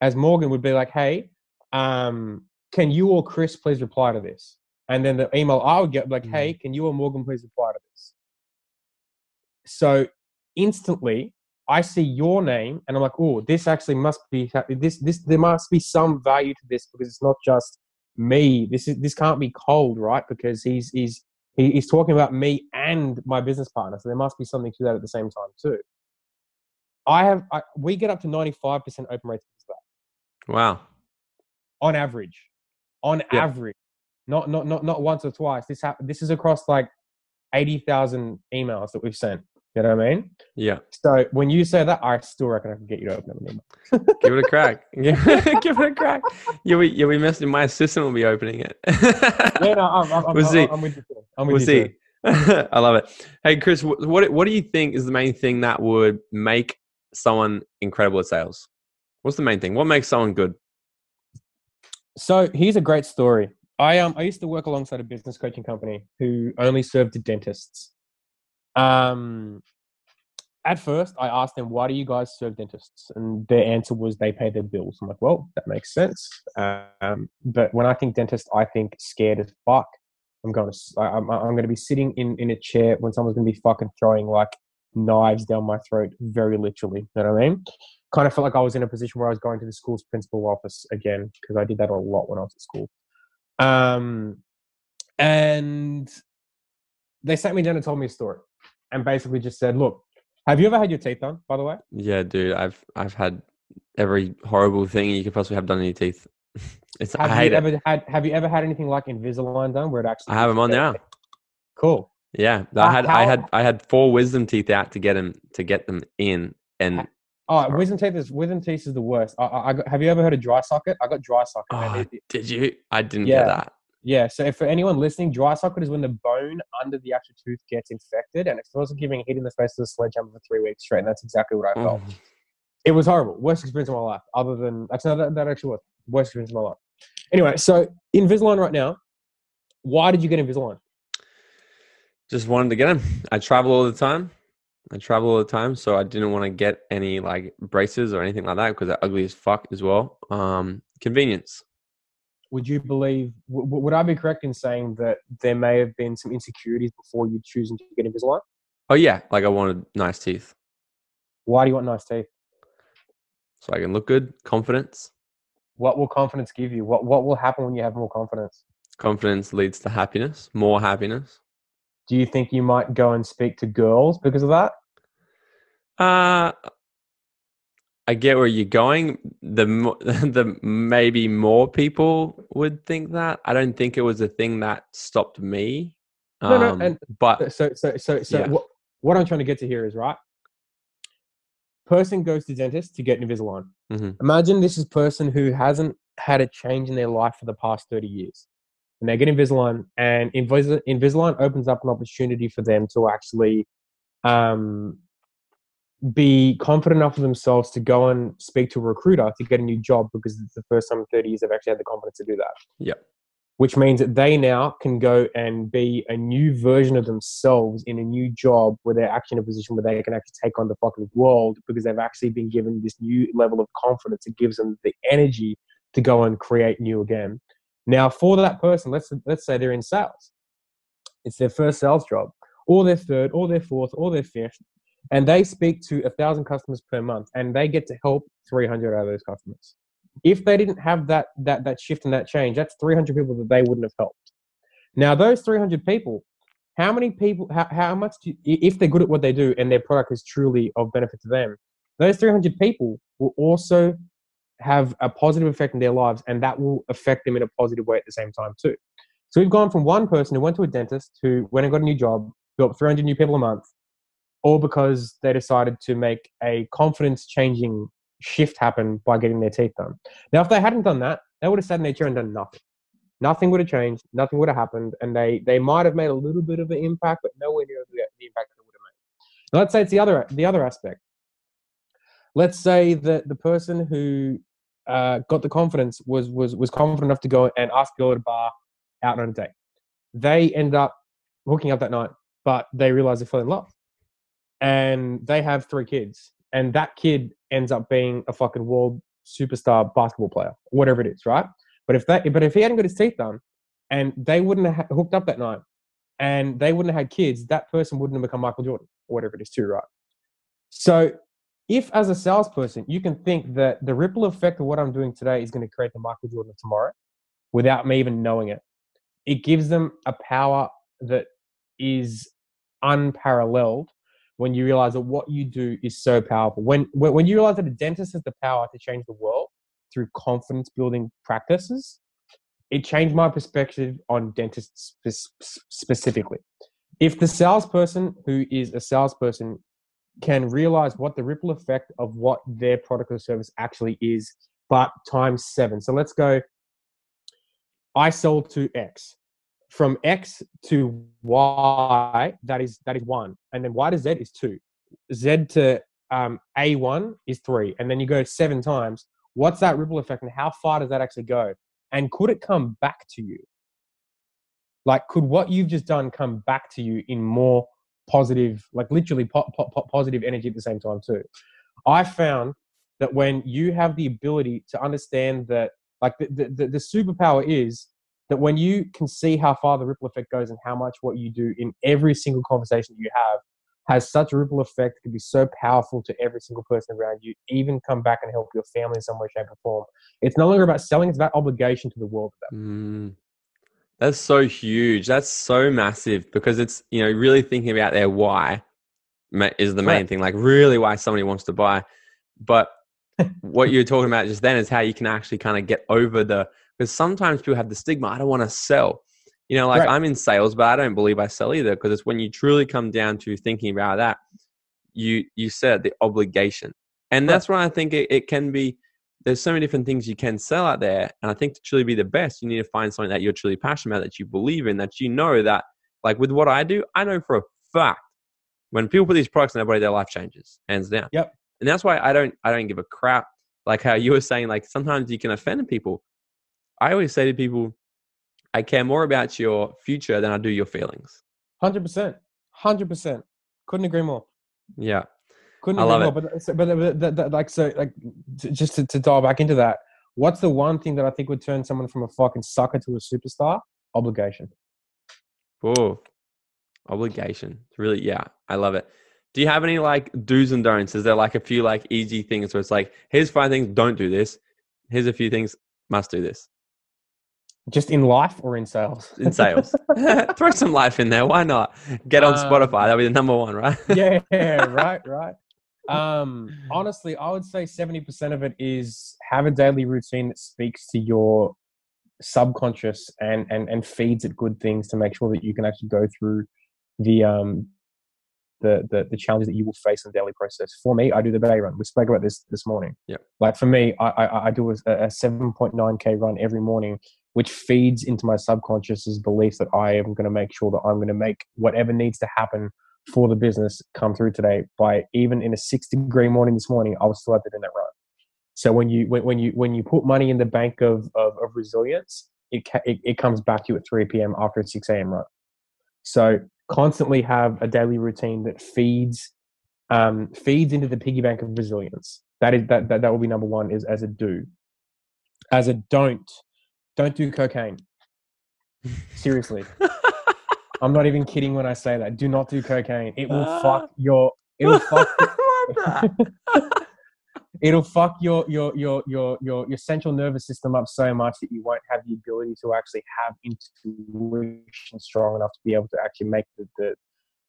as Morgan would be like, hey, um, can you or Chris please reply to this? And then the email I would get like, Mm. hey, can you or Morgan please reply to this? So instantly, I see your name and I'm like, oh, this actually must be this. This there must be some value to this because it's not just me. This is this can't be cold, right? Because he's he's he's talking about me and my business partner, so there must be something to that at the same time too. I have I, we get up to ninety five percent open rates Wow. on average. On Yeah. average, not not not not once or twice. This hap- This is across like eighty thousand emails that we've sent. You know what I mean? Yeah. So when you say that, I still reckon I can get you to open up *laughs* email. Give it a crack. *laughs* Give, give it a crack. You'll be, you'll be messing. My assistant will be opening it. Yeah, no, I'm, I'm, We'll I'm, see. I'm with you. I'm with we'll you. see. *laughs* I love it. Hey, Chris, what what do you think is the main thing that would make someone incredible at sales? What's the main thing? What makes someone good? So here's a great story. I um I used to work alongside a business coaching company who only served dentists. Um, at first, I asked them, "Why do you guys serve dentists?" And their answer was, "They pay their bills." I'm like, "Well, that makes sense." Um, but when I think dentist, I think scared as fuck. I'm going to I'm I'm going to be sitting in in a chair when someone's going to be fucking throwing like knives down my throat, very literally. You know what I mean? Kind of felt like I was in a position where I was going to the school's principal office again because I did that a lot when I was at school. Um, and they sat me down and told me a story, and basically just said, "Look, have you ever had your teeth done? By the way, Yeah, dude, I've I've had every horrible thing you could possibly have done in your teeth. *laughs* It's have I hate you it. ever had Have you ever had anything like Invisalign done, where it actually? I have them on now. Cool. Yeah, I had I how- had I had four wisdom teeth out to get them to get them in, and Oh, wisdom teeth is wisdom teeth is the worst. I, I, I got, have you ever heard of dry socket? I got dry socket. oh, did you? I didn't Yeah. get that. Yeah, so if for anyone listening, dry socket is when the bone under the actual tooth gets infected and it it's also giving a hit in the face of the sledgehammer for three weeks straight. And that's exactly what I felt. Oh, It was horrible. Worst experience of my life, other than actually, no, that, that actually was worst experience of my life. Anyway, so Invisalign right now. Why did you get Invisalign? just wanted to get them. I travel all the time. I travel all the time, so I didn't want to get any like braces or anything like that because they're ugly as fuck as well. Um, convenience. Would you believe? W- would I be correct in saying that there may have been some insecurities before you choosing to get Invisalign? Oh yeah, like I wanted nice teeth Why do you want nice teeth? so I can look good. Confidence. What will confidence give you? What What will happen when you have more confidence? Confidence leads to happiness. More happiness. Do you think you might go and speak to girls because of that? Uh I get where you're going. The *laughs* the maybe more people would think that. I don't think it was a thing that stopped me. No, no, Um, and- but So, so, so, so, Yeah. what, what I'm trying to get to here is right. Person goes to dentist to get Invisalign. Mhm. Imagine this is person who hasn't had a change in their life for the past 30 years, and they get Invisalign, and Invis- Invisalign opens up an opportunity for them to actually um, be confident enough of themselves to go and speak to a recruiter to get a new job because it's the first time in 30 years they've actually had the confidence to do that Yep. which means that they now can go and be a new version of themselves in a new job where they're actually in a position where they can actually take on the fucking world because they've actually been given this new level of confidence It gives them the energy to go and create new again. Now, for that person, let's let's say they're in sales. It's their first sales job, or their third, or their fourth, or their fifth, and they speak to a thousand customers per month, and they get to help 300 out of those customers if they didn't have that that that shift and that change, that's 300 people that they wouldn't have helped. Now, those 300 people, how many people, how, how much, do, i- if they're good at what they do and their product is truly of benefit to them, those 300 people will also have a positive effect in their lives and that will affect them in a positive way at the same time, too. So we've gone from one person who went to a dentist who went and got a new job, built 300 new people a month, all because they decided to make a confidence changing shift happen by getting their teeth done. Now, if they hadn't done that, they would have sat in their chair and done nothing. Nothing would have changed. Nothing would have happened, and they they might have made a little bit of an impact, but nowhere near the, the impact they would have made. Now, let's say it's the other the other aspect. Let's say that the person who uh, got the confidence, was was was confident enough to go and ask a girl at a bar out on a date. They end up hooking up that night, but they realize they fell in love, and they have three kids, and that kid ends up being a fucking world superstar basketball player, whatever it is, right? But if that, but if he hadn't got his teeth done, and they wouldn't have hooked up that night, and they wouldn't have had kids, that person wouldn't have become Michael Jordan or whatever it is, too, right? So, if as a salesperson you can think that the ripple effect of what I'm doing today is going to create the Michael Jordan of tomorrow, without me even knowing it, it gives them a power that is unparalleled when you realize that what you do is so powerful. When when you realize that a dentist has the power to change the world through confidence building practices, it changed my perspective on dentists specifically. If the salesperson who is a salesperson can realize what the ripple effect of what their product or service actually is, but times seven. So let's go. I sold to X. From X to Y, that is that is one, and then Y to Z is two. Z to um, A1 is three, and then you go seven times. What's that ripple effect, and how far does that actually go? And could it come back to you? Like, could what you've just done come back to you in more positive, like literally po- po- positive energy at the same time, too? I found that when you have the ability to understand that, like, the, the, the superpower is that when you can see how far the ripple effect goes and how much what you do in every single conversation you have has such a ripple effect, it can be so powerful to every single person around you, even come back and help your family in some way, shape, or form. It's no longer about selling, it's about obligation to the world. Mm, that's so huge. That's so massive because it's, you know, really thinking about their why is the main right. thing, like really why somebody wants to buy. But *laughs* what you're talking about just then is how you can actually kind of get over the, because sometimes people have the stigma, I don't want to sell. You know, like right. I'm in sales, but I don't believe I sell either because it's when you truly come down to thinking about that, you you said the obligation, and right. that's why I think it, it can be. There's so many different things you can sell out there, and I think to truly be the best, you need to find something that you're truly passionate about, that you believe in, that you know that, like with what I do, I know for a fact when people put these products in their body, their life changes, hands down. Yep. And that's why I don't I don't give a crap. Like how you were saying, like sometimes you can offend people. I always say to people, I care more about your future than I do your feelings. Hundred percent, hundred percent. Couldn't agree more. Yeah, couldn't I agree more. But, uh, but, uh, but, uh, but, like so, like just to, to dial back into that, what's the one thing that I think would turn someone from a fucking sucker to a superstar? Obligation. Oh, obligation. It's Really, yeah, I love it. Do you have any like do's and don'ts? Is there like a few like easy things where it's like, here's five things, don't do this. Here's a few things, must do this. Just in life or in sales? In sales. *laughs* *laughs* Throw some life in there. Why not? Get on um, Spotify. That'll be the number one, right? yeah, *laughs* right, right. Um, honestly, I would say 70% of it is have a daily routine that speaks to your subconscious and, and, and feeds it good things to make sure that you can actually go through the um the, the the challenges that you will face in the daily process. For me, I do the bay run. We spoke about this this morning. Yeah. Like for me, I I, I do a, a 7.9k run every morning which feeds into my subconscious's belief that I am going to make sure that I'm going to make whatever needs to happen for the business come through today. By even in a six degree morning this morning, I was still out there in that run. So when you when, when you when you put money in the bank of of, of resilience, it, it it comes back to you at 3 p.m. after a 6 a.m. run. So constantly have a daily routine that feeds um, feeds into the piggy bank of resilience. That is that, that that will be number one is as a do. As a don't, don't do cocaine. Seriously. I'm not even kidding when I say that. Do not do cocaine. It will uh, fuck your it'll fuck *laughs* *laughs* it'll fuck your your your your your your central nervous system up so much that you won't have the ability to actually have intuition strong enough to be able to actually make the the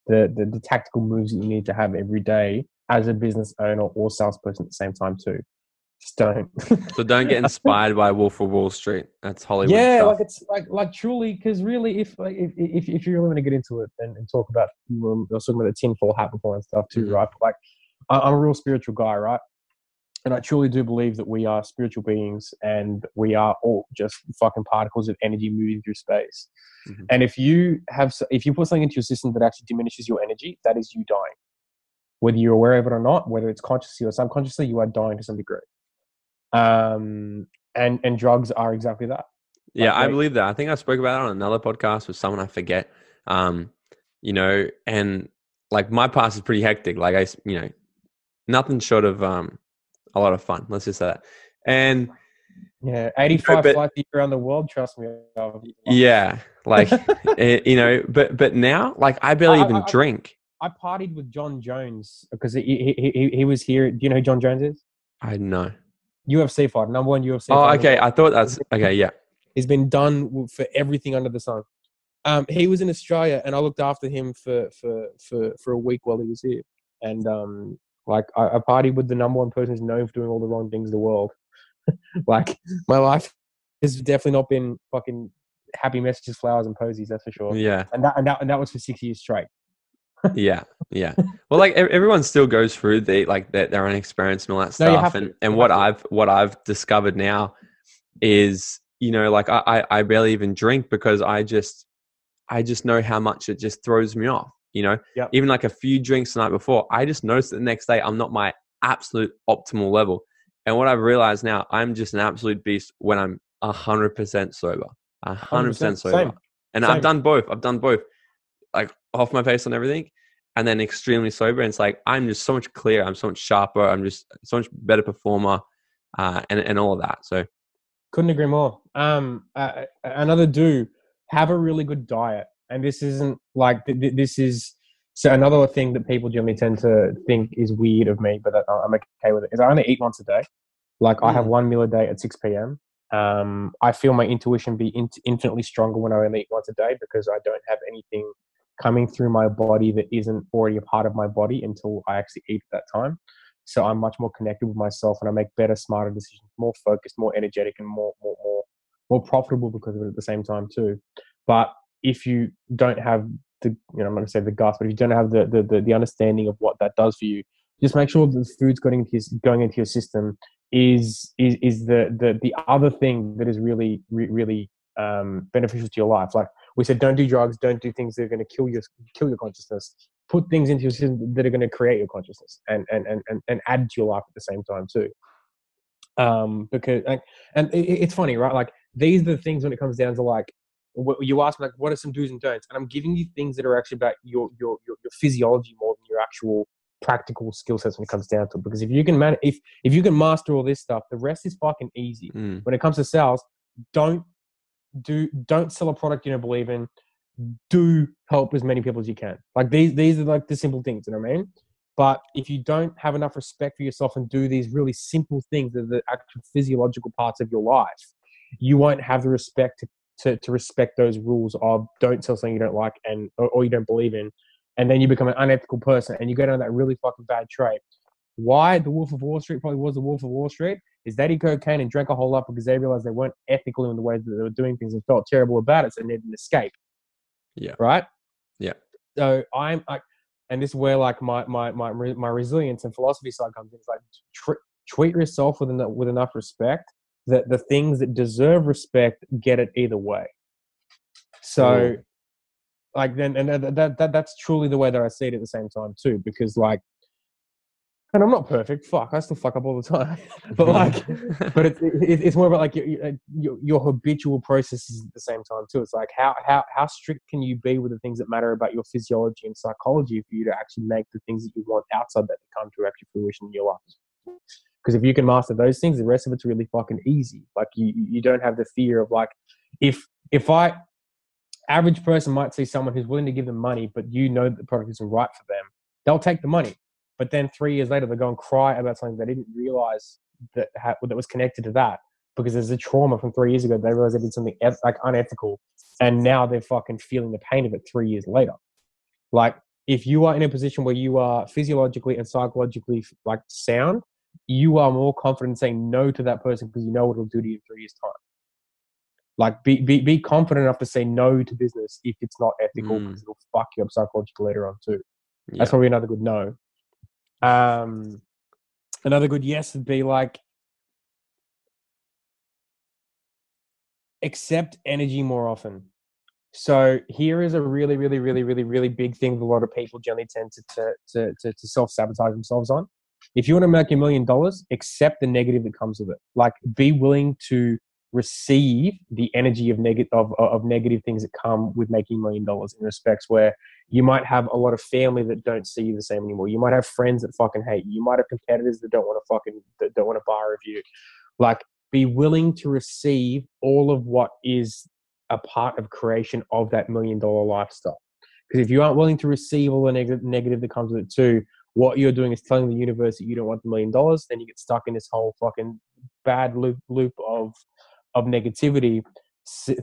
the, the, the tactical moves that you need to have every day as a business owner or salesperson at the same time too. Just don't. so don't get *laughs* inspired by Wolf of Wall Street. That's Hollywood. Yeah, stuff. like it's like like truly because really, if like if, if if you really want to get into it and, and talk about, I was talking about the tinfoil hat before and stuff too, mm-hmm. right? But like I'm a real spiritual guy, right? And I truly do believe that we are spiritual beings and we are all just fucking particles of energy moving through space. Mm-hmm. And if you have, if you put something into your system that actually diminishes your energy, that is you dying. Whether you're aware of it or not, whether it's consciously or subconsciously, you are dying to some degree. Um, and and drugs are exactly that. Yeah, I believe that. I think I spoke about it on another podcast with someone I forget. Um, you know, and like my past is pretty hectic. Like I, you know, nothing short of um a lot of fun. Let's just say that. And Yeah, eighty-five but- flights around the world. Trust me. Yeah, like *laughs* eh, you know, but but now like I barely I- even I- drink. I partied with Jon Jones because he, he he he was here. Do you know who Jon Jones is? I know. UFC fighter, number one UFC. Oh, fighter okay. I thought that's okay. Yeah. He's been done for everything under the sun. Um, he was in Australia, and I looked after him for for for for a week while he was here. And um, like I, I partied with the number one person who's known for doing all the wrong things in the world. *laughs* like my life has definitely not been fucking happy messages, flowers, and posies. That's for sure. Yeah. And that and that and that was for six years straight. Yeah, yeah. *laughs* Well, like everyone still goes through the like their, their own experience and all that stuff. have And and what. I've what I've discovered now is you know like I, I I barely even drink because I just I just know how much it just throws me off. You know, Yep. even like a few drinks the night before, I just notice that the next day I'm not my absolute optimal level. And what I've realized now, I'm just an absolute beast when I'm hundred percent sober, hundred 100%. percent sober. Same. And Same. I've done both. I've done both, like off my face on everything, and then extremely sober. And it's like I'm just so much clearer. I'm so much sharper. I'm just so much better performer, uh, and and all of that. So Couldn't agree more. Um, uh, another do have a really good diet, and this isn't like th- th- this is so another thing that people generally tend to think is weird of me, but that I'm okay with it. Is I only eat once a day. Like I have Mm. one meal a day at six p.m. Um, I feel my intuition be in- infinitely stronger when I only eat once a day because I don't have anything coming through my body that isn't already a part of my body until I actually eat at that time. So I'm much more connected with myself, and I make better, smarter decisions, more focused, more energetic, and more more more more profitable because of it at the same time too. But if you don't have the, you know, I'm not to say the guts, but if you don't have the, the the the understanding of what that does for you, just make sure the food's going into your, going into your system is is is the the the other thing that is really re- really um, beneficial to your life. Like we said, don't do drugs, don't do things that are going to kill your kill your consciousness. Put things into your system that are going to create your consciousness and and and and, and add to your life at the same time too. Um, because like, and it, it's funny, right? Like these are the things when it comes down to like what you ask me like what are some do's and don'ts and i'm giving you things that are actually about your your your, your physiology more than your actual practical skill sets when it comes down to it because if you can man if if you can master all this stuff the rest is fucking easy mm, when it comes to sales don't do don't sell a product you don't believe in. Do help as many people as you can. Like these these are like the simple things you know what i mean? But if you don't have enough respect for yourself and do these really simple things that are the actual physiological parts of your life you won't have the respect to to, to respect those rules of don't sell something you don't like and or, or you don't believe in. And then you become an unethical person and you go down that really fucking bad trait why the wolf of wall street probably was the wolf of wall street is they did cocaine and drank a whole lot because they realized they weren't ethical in the way that they were doing things and felt terrible about it so they needed an escape Yeah. right Yeah. so i'm like and this is where like my my my, my resilience and philosophy side comes in it's like tr- treat yourself with enough, with enough respect that the things that deserve respect get it either way. So, Ooh. like then, and that, that that that's truly the way that I see it at the same time too, because like, and I'm not perfect. Fuck, I still fuck up all the time. *laughs* but like, *laughs* but it's it, it's more about like your, your your habitual processes at the same time too. It's like how how how strict can you be with the things that matter about your physiology and psychology for you to actually make the things that you want outside that to come to actual fruition in your life. Because if you can master those things, the rest of it's really fucking easy. Like you you don't have the fear of like if if I average person might see someone who's willing to give them money, but you know that the product isn't right for them, they'll take the money. But then three years later, they go and cry about something they didn't realize that ha- that was connected to that because there's a trauma from three years ago. They realized they did something eth- like unethical, and now they're fucking feeling the pain of it three years later. Like if you are in a position where you are physiologically and psychologically like sound, you are more confident saying no to that person because you know what it'll do to you in three years' time. Like be be be confident enough to say no to business if it's not ethical Mm. because it'll fuck you up psychologically later on too. Yeah. That's probably another good no. Um, another good yes would be like accept energy more often. So here is a really, really, really, really, really big thing that a lot of people generally tend to to to, to, to self sabotage themselves on. if you want to make a million dollars, accept the negative that comes with it. Like, be willing to receive the energy of negative of, of negative things that come with making a million dollars in respects where you might have a lot of family that don't see you the same anymore. You might have friends that fucking hate you. You might have competitors that don't want to fucking that don't want to a review. Like, be willing to receive all of what is a part of creation of that million dollar lifestyle. Because if you aren't willing to receive all the neg- negative that comes with it too, what you're doing is telling the universe that you don't want the million dollars. Then you get stuck in this whole fucking bad loop loop of of negativity,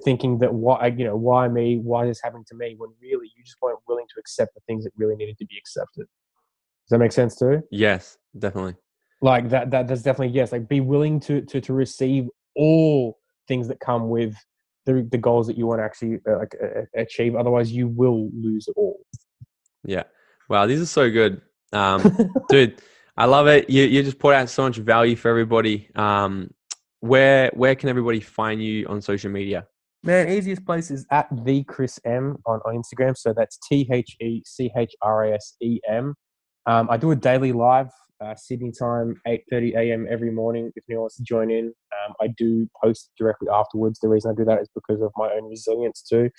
thinking that why you know why me, why is this happening to me? When really you just weren't willing to accept the things that really needed to be accepted. Does that make sense too? Yes, definitely. Like that. That that's definitely yes. Like be willing to to to receive all things that come with the the goals that you want to actually uh, like uh, achieve. Otherwise, you will lose it all. Yeah. Wow, these are so good, um, *laughs* dude. I love it. You you just put out so much value for everybody. Um, where where can everybody find you on social media? Man, easiest place is at the Chris M on, on Instagram. So that's T H E C H R A S E M. Um, I do a daily live uh, Sydney time, 8.30 a.m. every morning if anyone wants to join in. Um, I do post directly afterwards. The reason I do that is because of my own resilience too.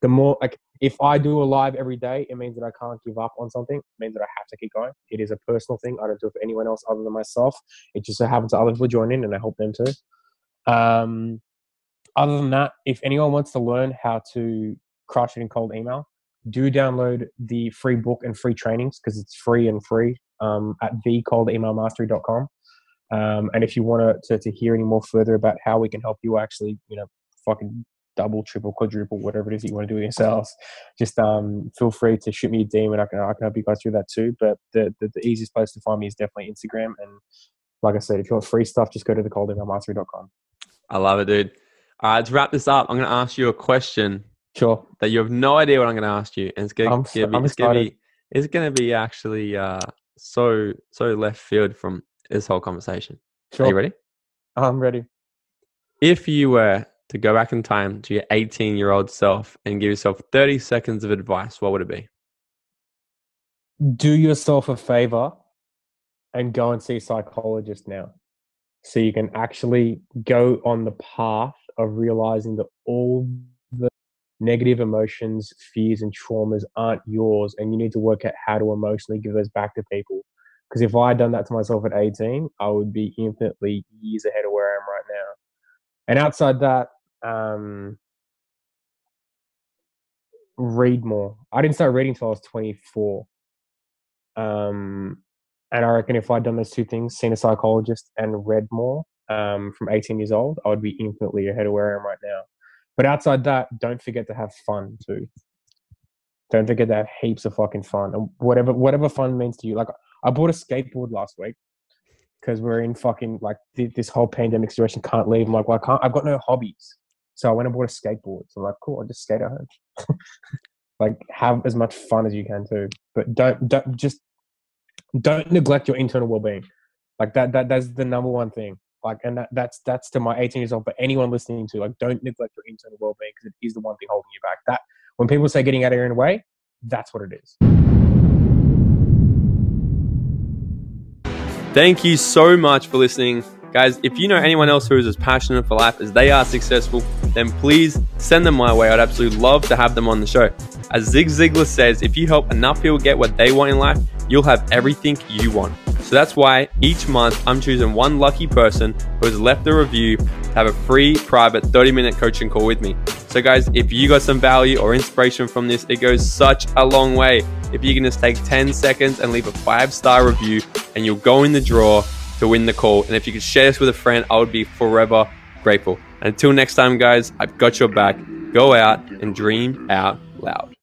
The more, like, if I do a live every day, it means that I can't give up on something. It means that I have to keep going. It is a personal thing. I don't do it for anyone else other than myself. It just so happens other people join in and I help them too. Um, other than that, if anyone wants to learn how to crush it in cold email, do download the free book and free trainings because it's free and free um, at thecoldemailmastery.com. Um, and if you want to, to hear any more further about how we can help you actually, you know, fucking double, triple, quadruple, whatever it is that you want to do with yourselves, just um, feel free to shoot me a DM and I can, I can help you guys through that too. But the, the, the easiest place to find me is definitely Instagram. And like I said, if you want free stuff, just go to thecoldemailmastery.com. I love it, dude. All right, to wrap this up, I'm going to ask you a question. Sure. That you have no idea what I'm going to ask you. And it's going to be, it's going to be, it's going to be actually uh, so so left field from this whole conversation. Sure. Are you ready? I'm ready. If you were to go back in time to your 18 year old self and give yourself 30 seconds of advice, what would it be? Do yourself a favor and go and see a psychologist now. So you can actually go on the path of realizing that all the negative emotions, fears, and traumas aren't yours, and you need to work out how to emotionally give those back to people. Because if I had done that to myself at 18, I would be infinitely years ahead of where I am right now. And outside that, um, read more. I didn't start reading until I was 24. Um, and I reckon if I'd done those two things, seen a psychologist and read more um, from 18 years old, I would be infinitely ahead of where I am right now. But outside that, don't forget to have fun too. Don't forget to have heaps of fucking fun and whatever whatever fun means to you. Like I bought a skateboard last week because we're in fucking like this whole pandemic situation. Can't leave. I'm like, well, I can't. I've got no hobbies, so I went and bought a skateboard. So I'm like, cool. I'll just skate at home. *laughs* like have as much fun as you can too, but don't don't just don't neglect your internal well being. Like that that that's the number one thing. Like, and that, that's that's to my 18 years old. But anyone listening to, like, don't neglect your internal well-being because it is the one thing holding you back. That when people say getting out of your own way, that's what it is. Thank you so much for listening. Guys, if you know anyone else who is as passionate for life as they are successful, then please send them my way. I'd absolutely love to have them on the show. As Zig Ziglar says, if you help enough people get what they want in life, you'll have everything you want. So that's why each month I'm choosing one lucky person who has left a review to have a free private 30 minute coaching call with me. So, guys, if you got some value or inspiration from this, it goes such a long way. If you can just take 10 seconds and leave a five star review, and you'll go in the draw to win the call. And if you could share this with a friend, I would be forever grateful. And until next time, guys, I've got your back. Go out and dream out loud.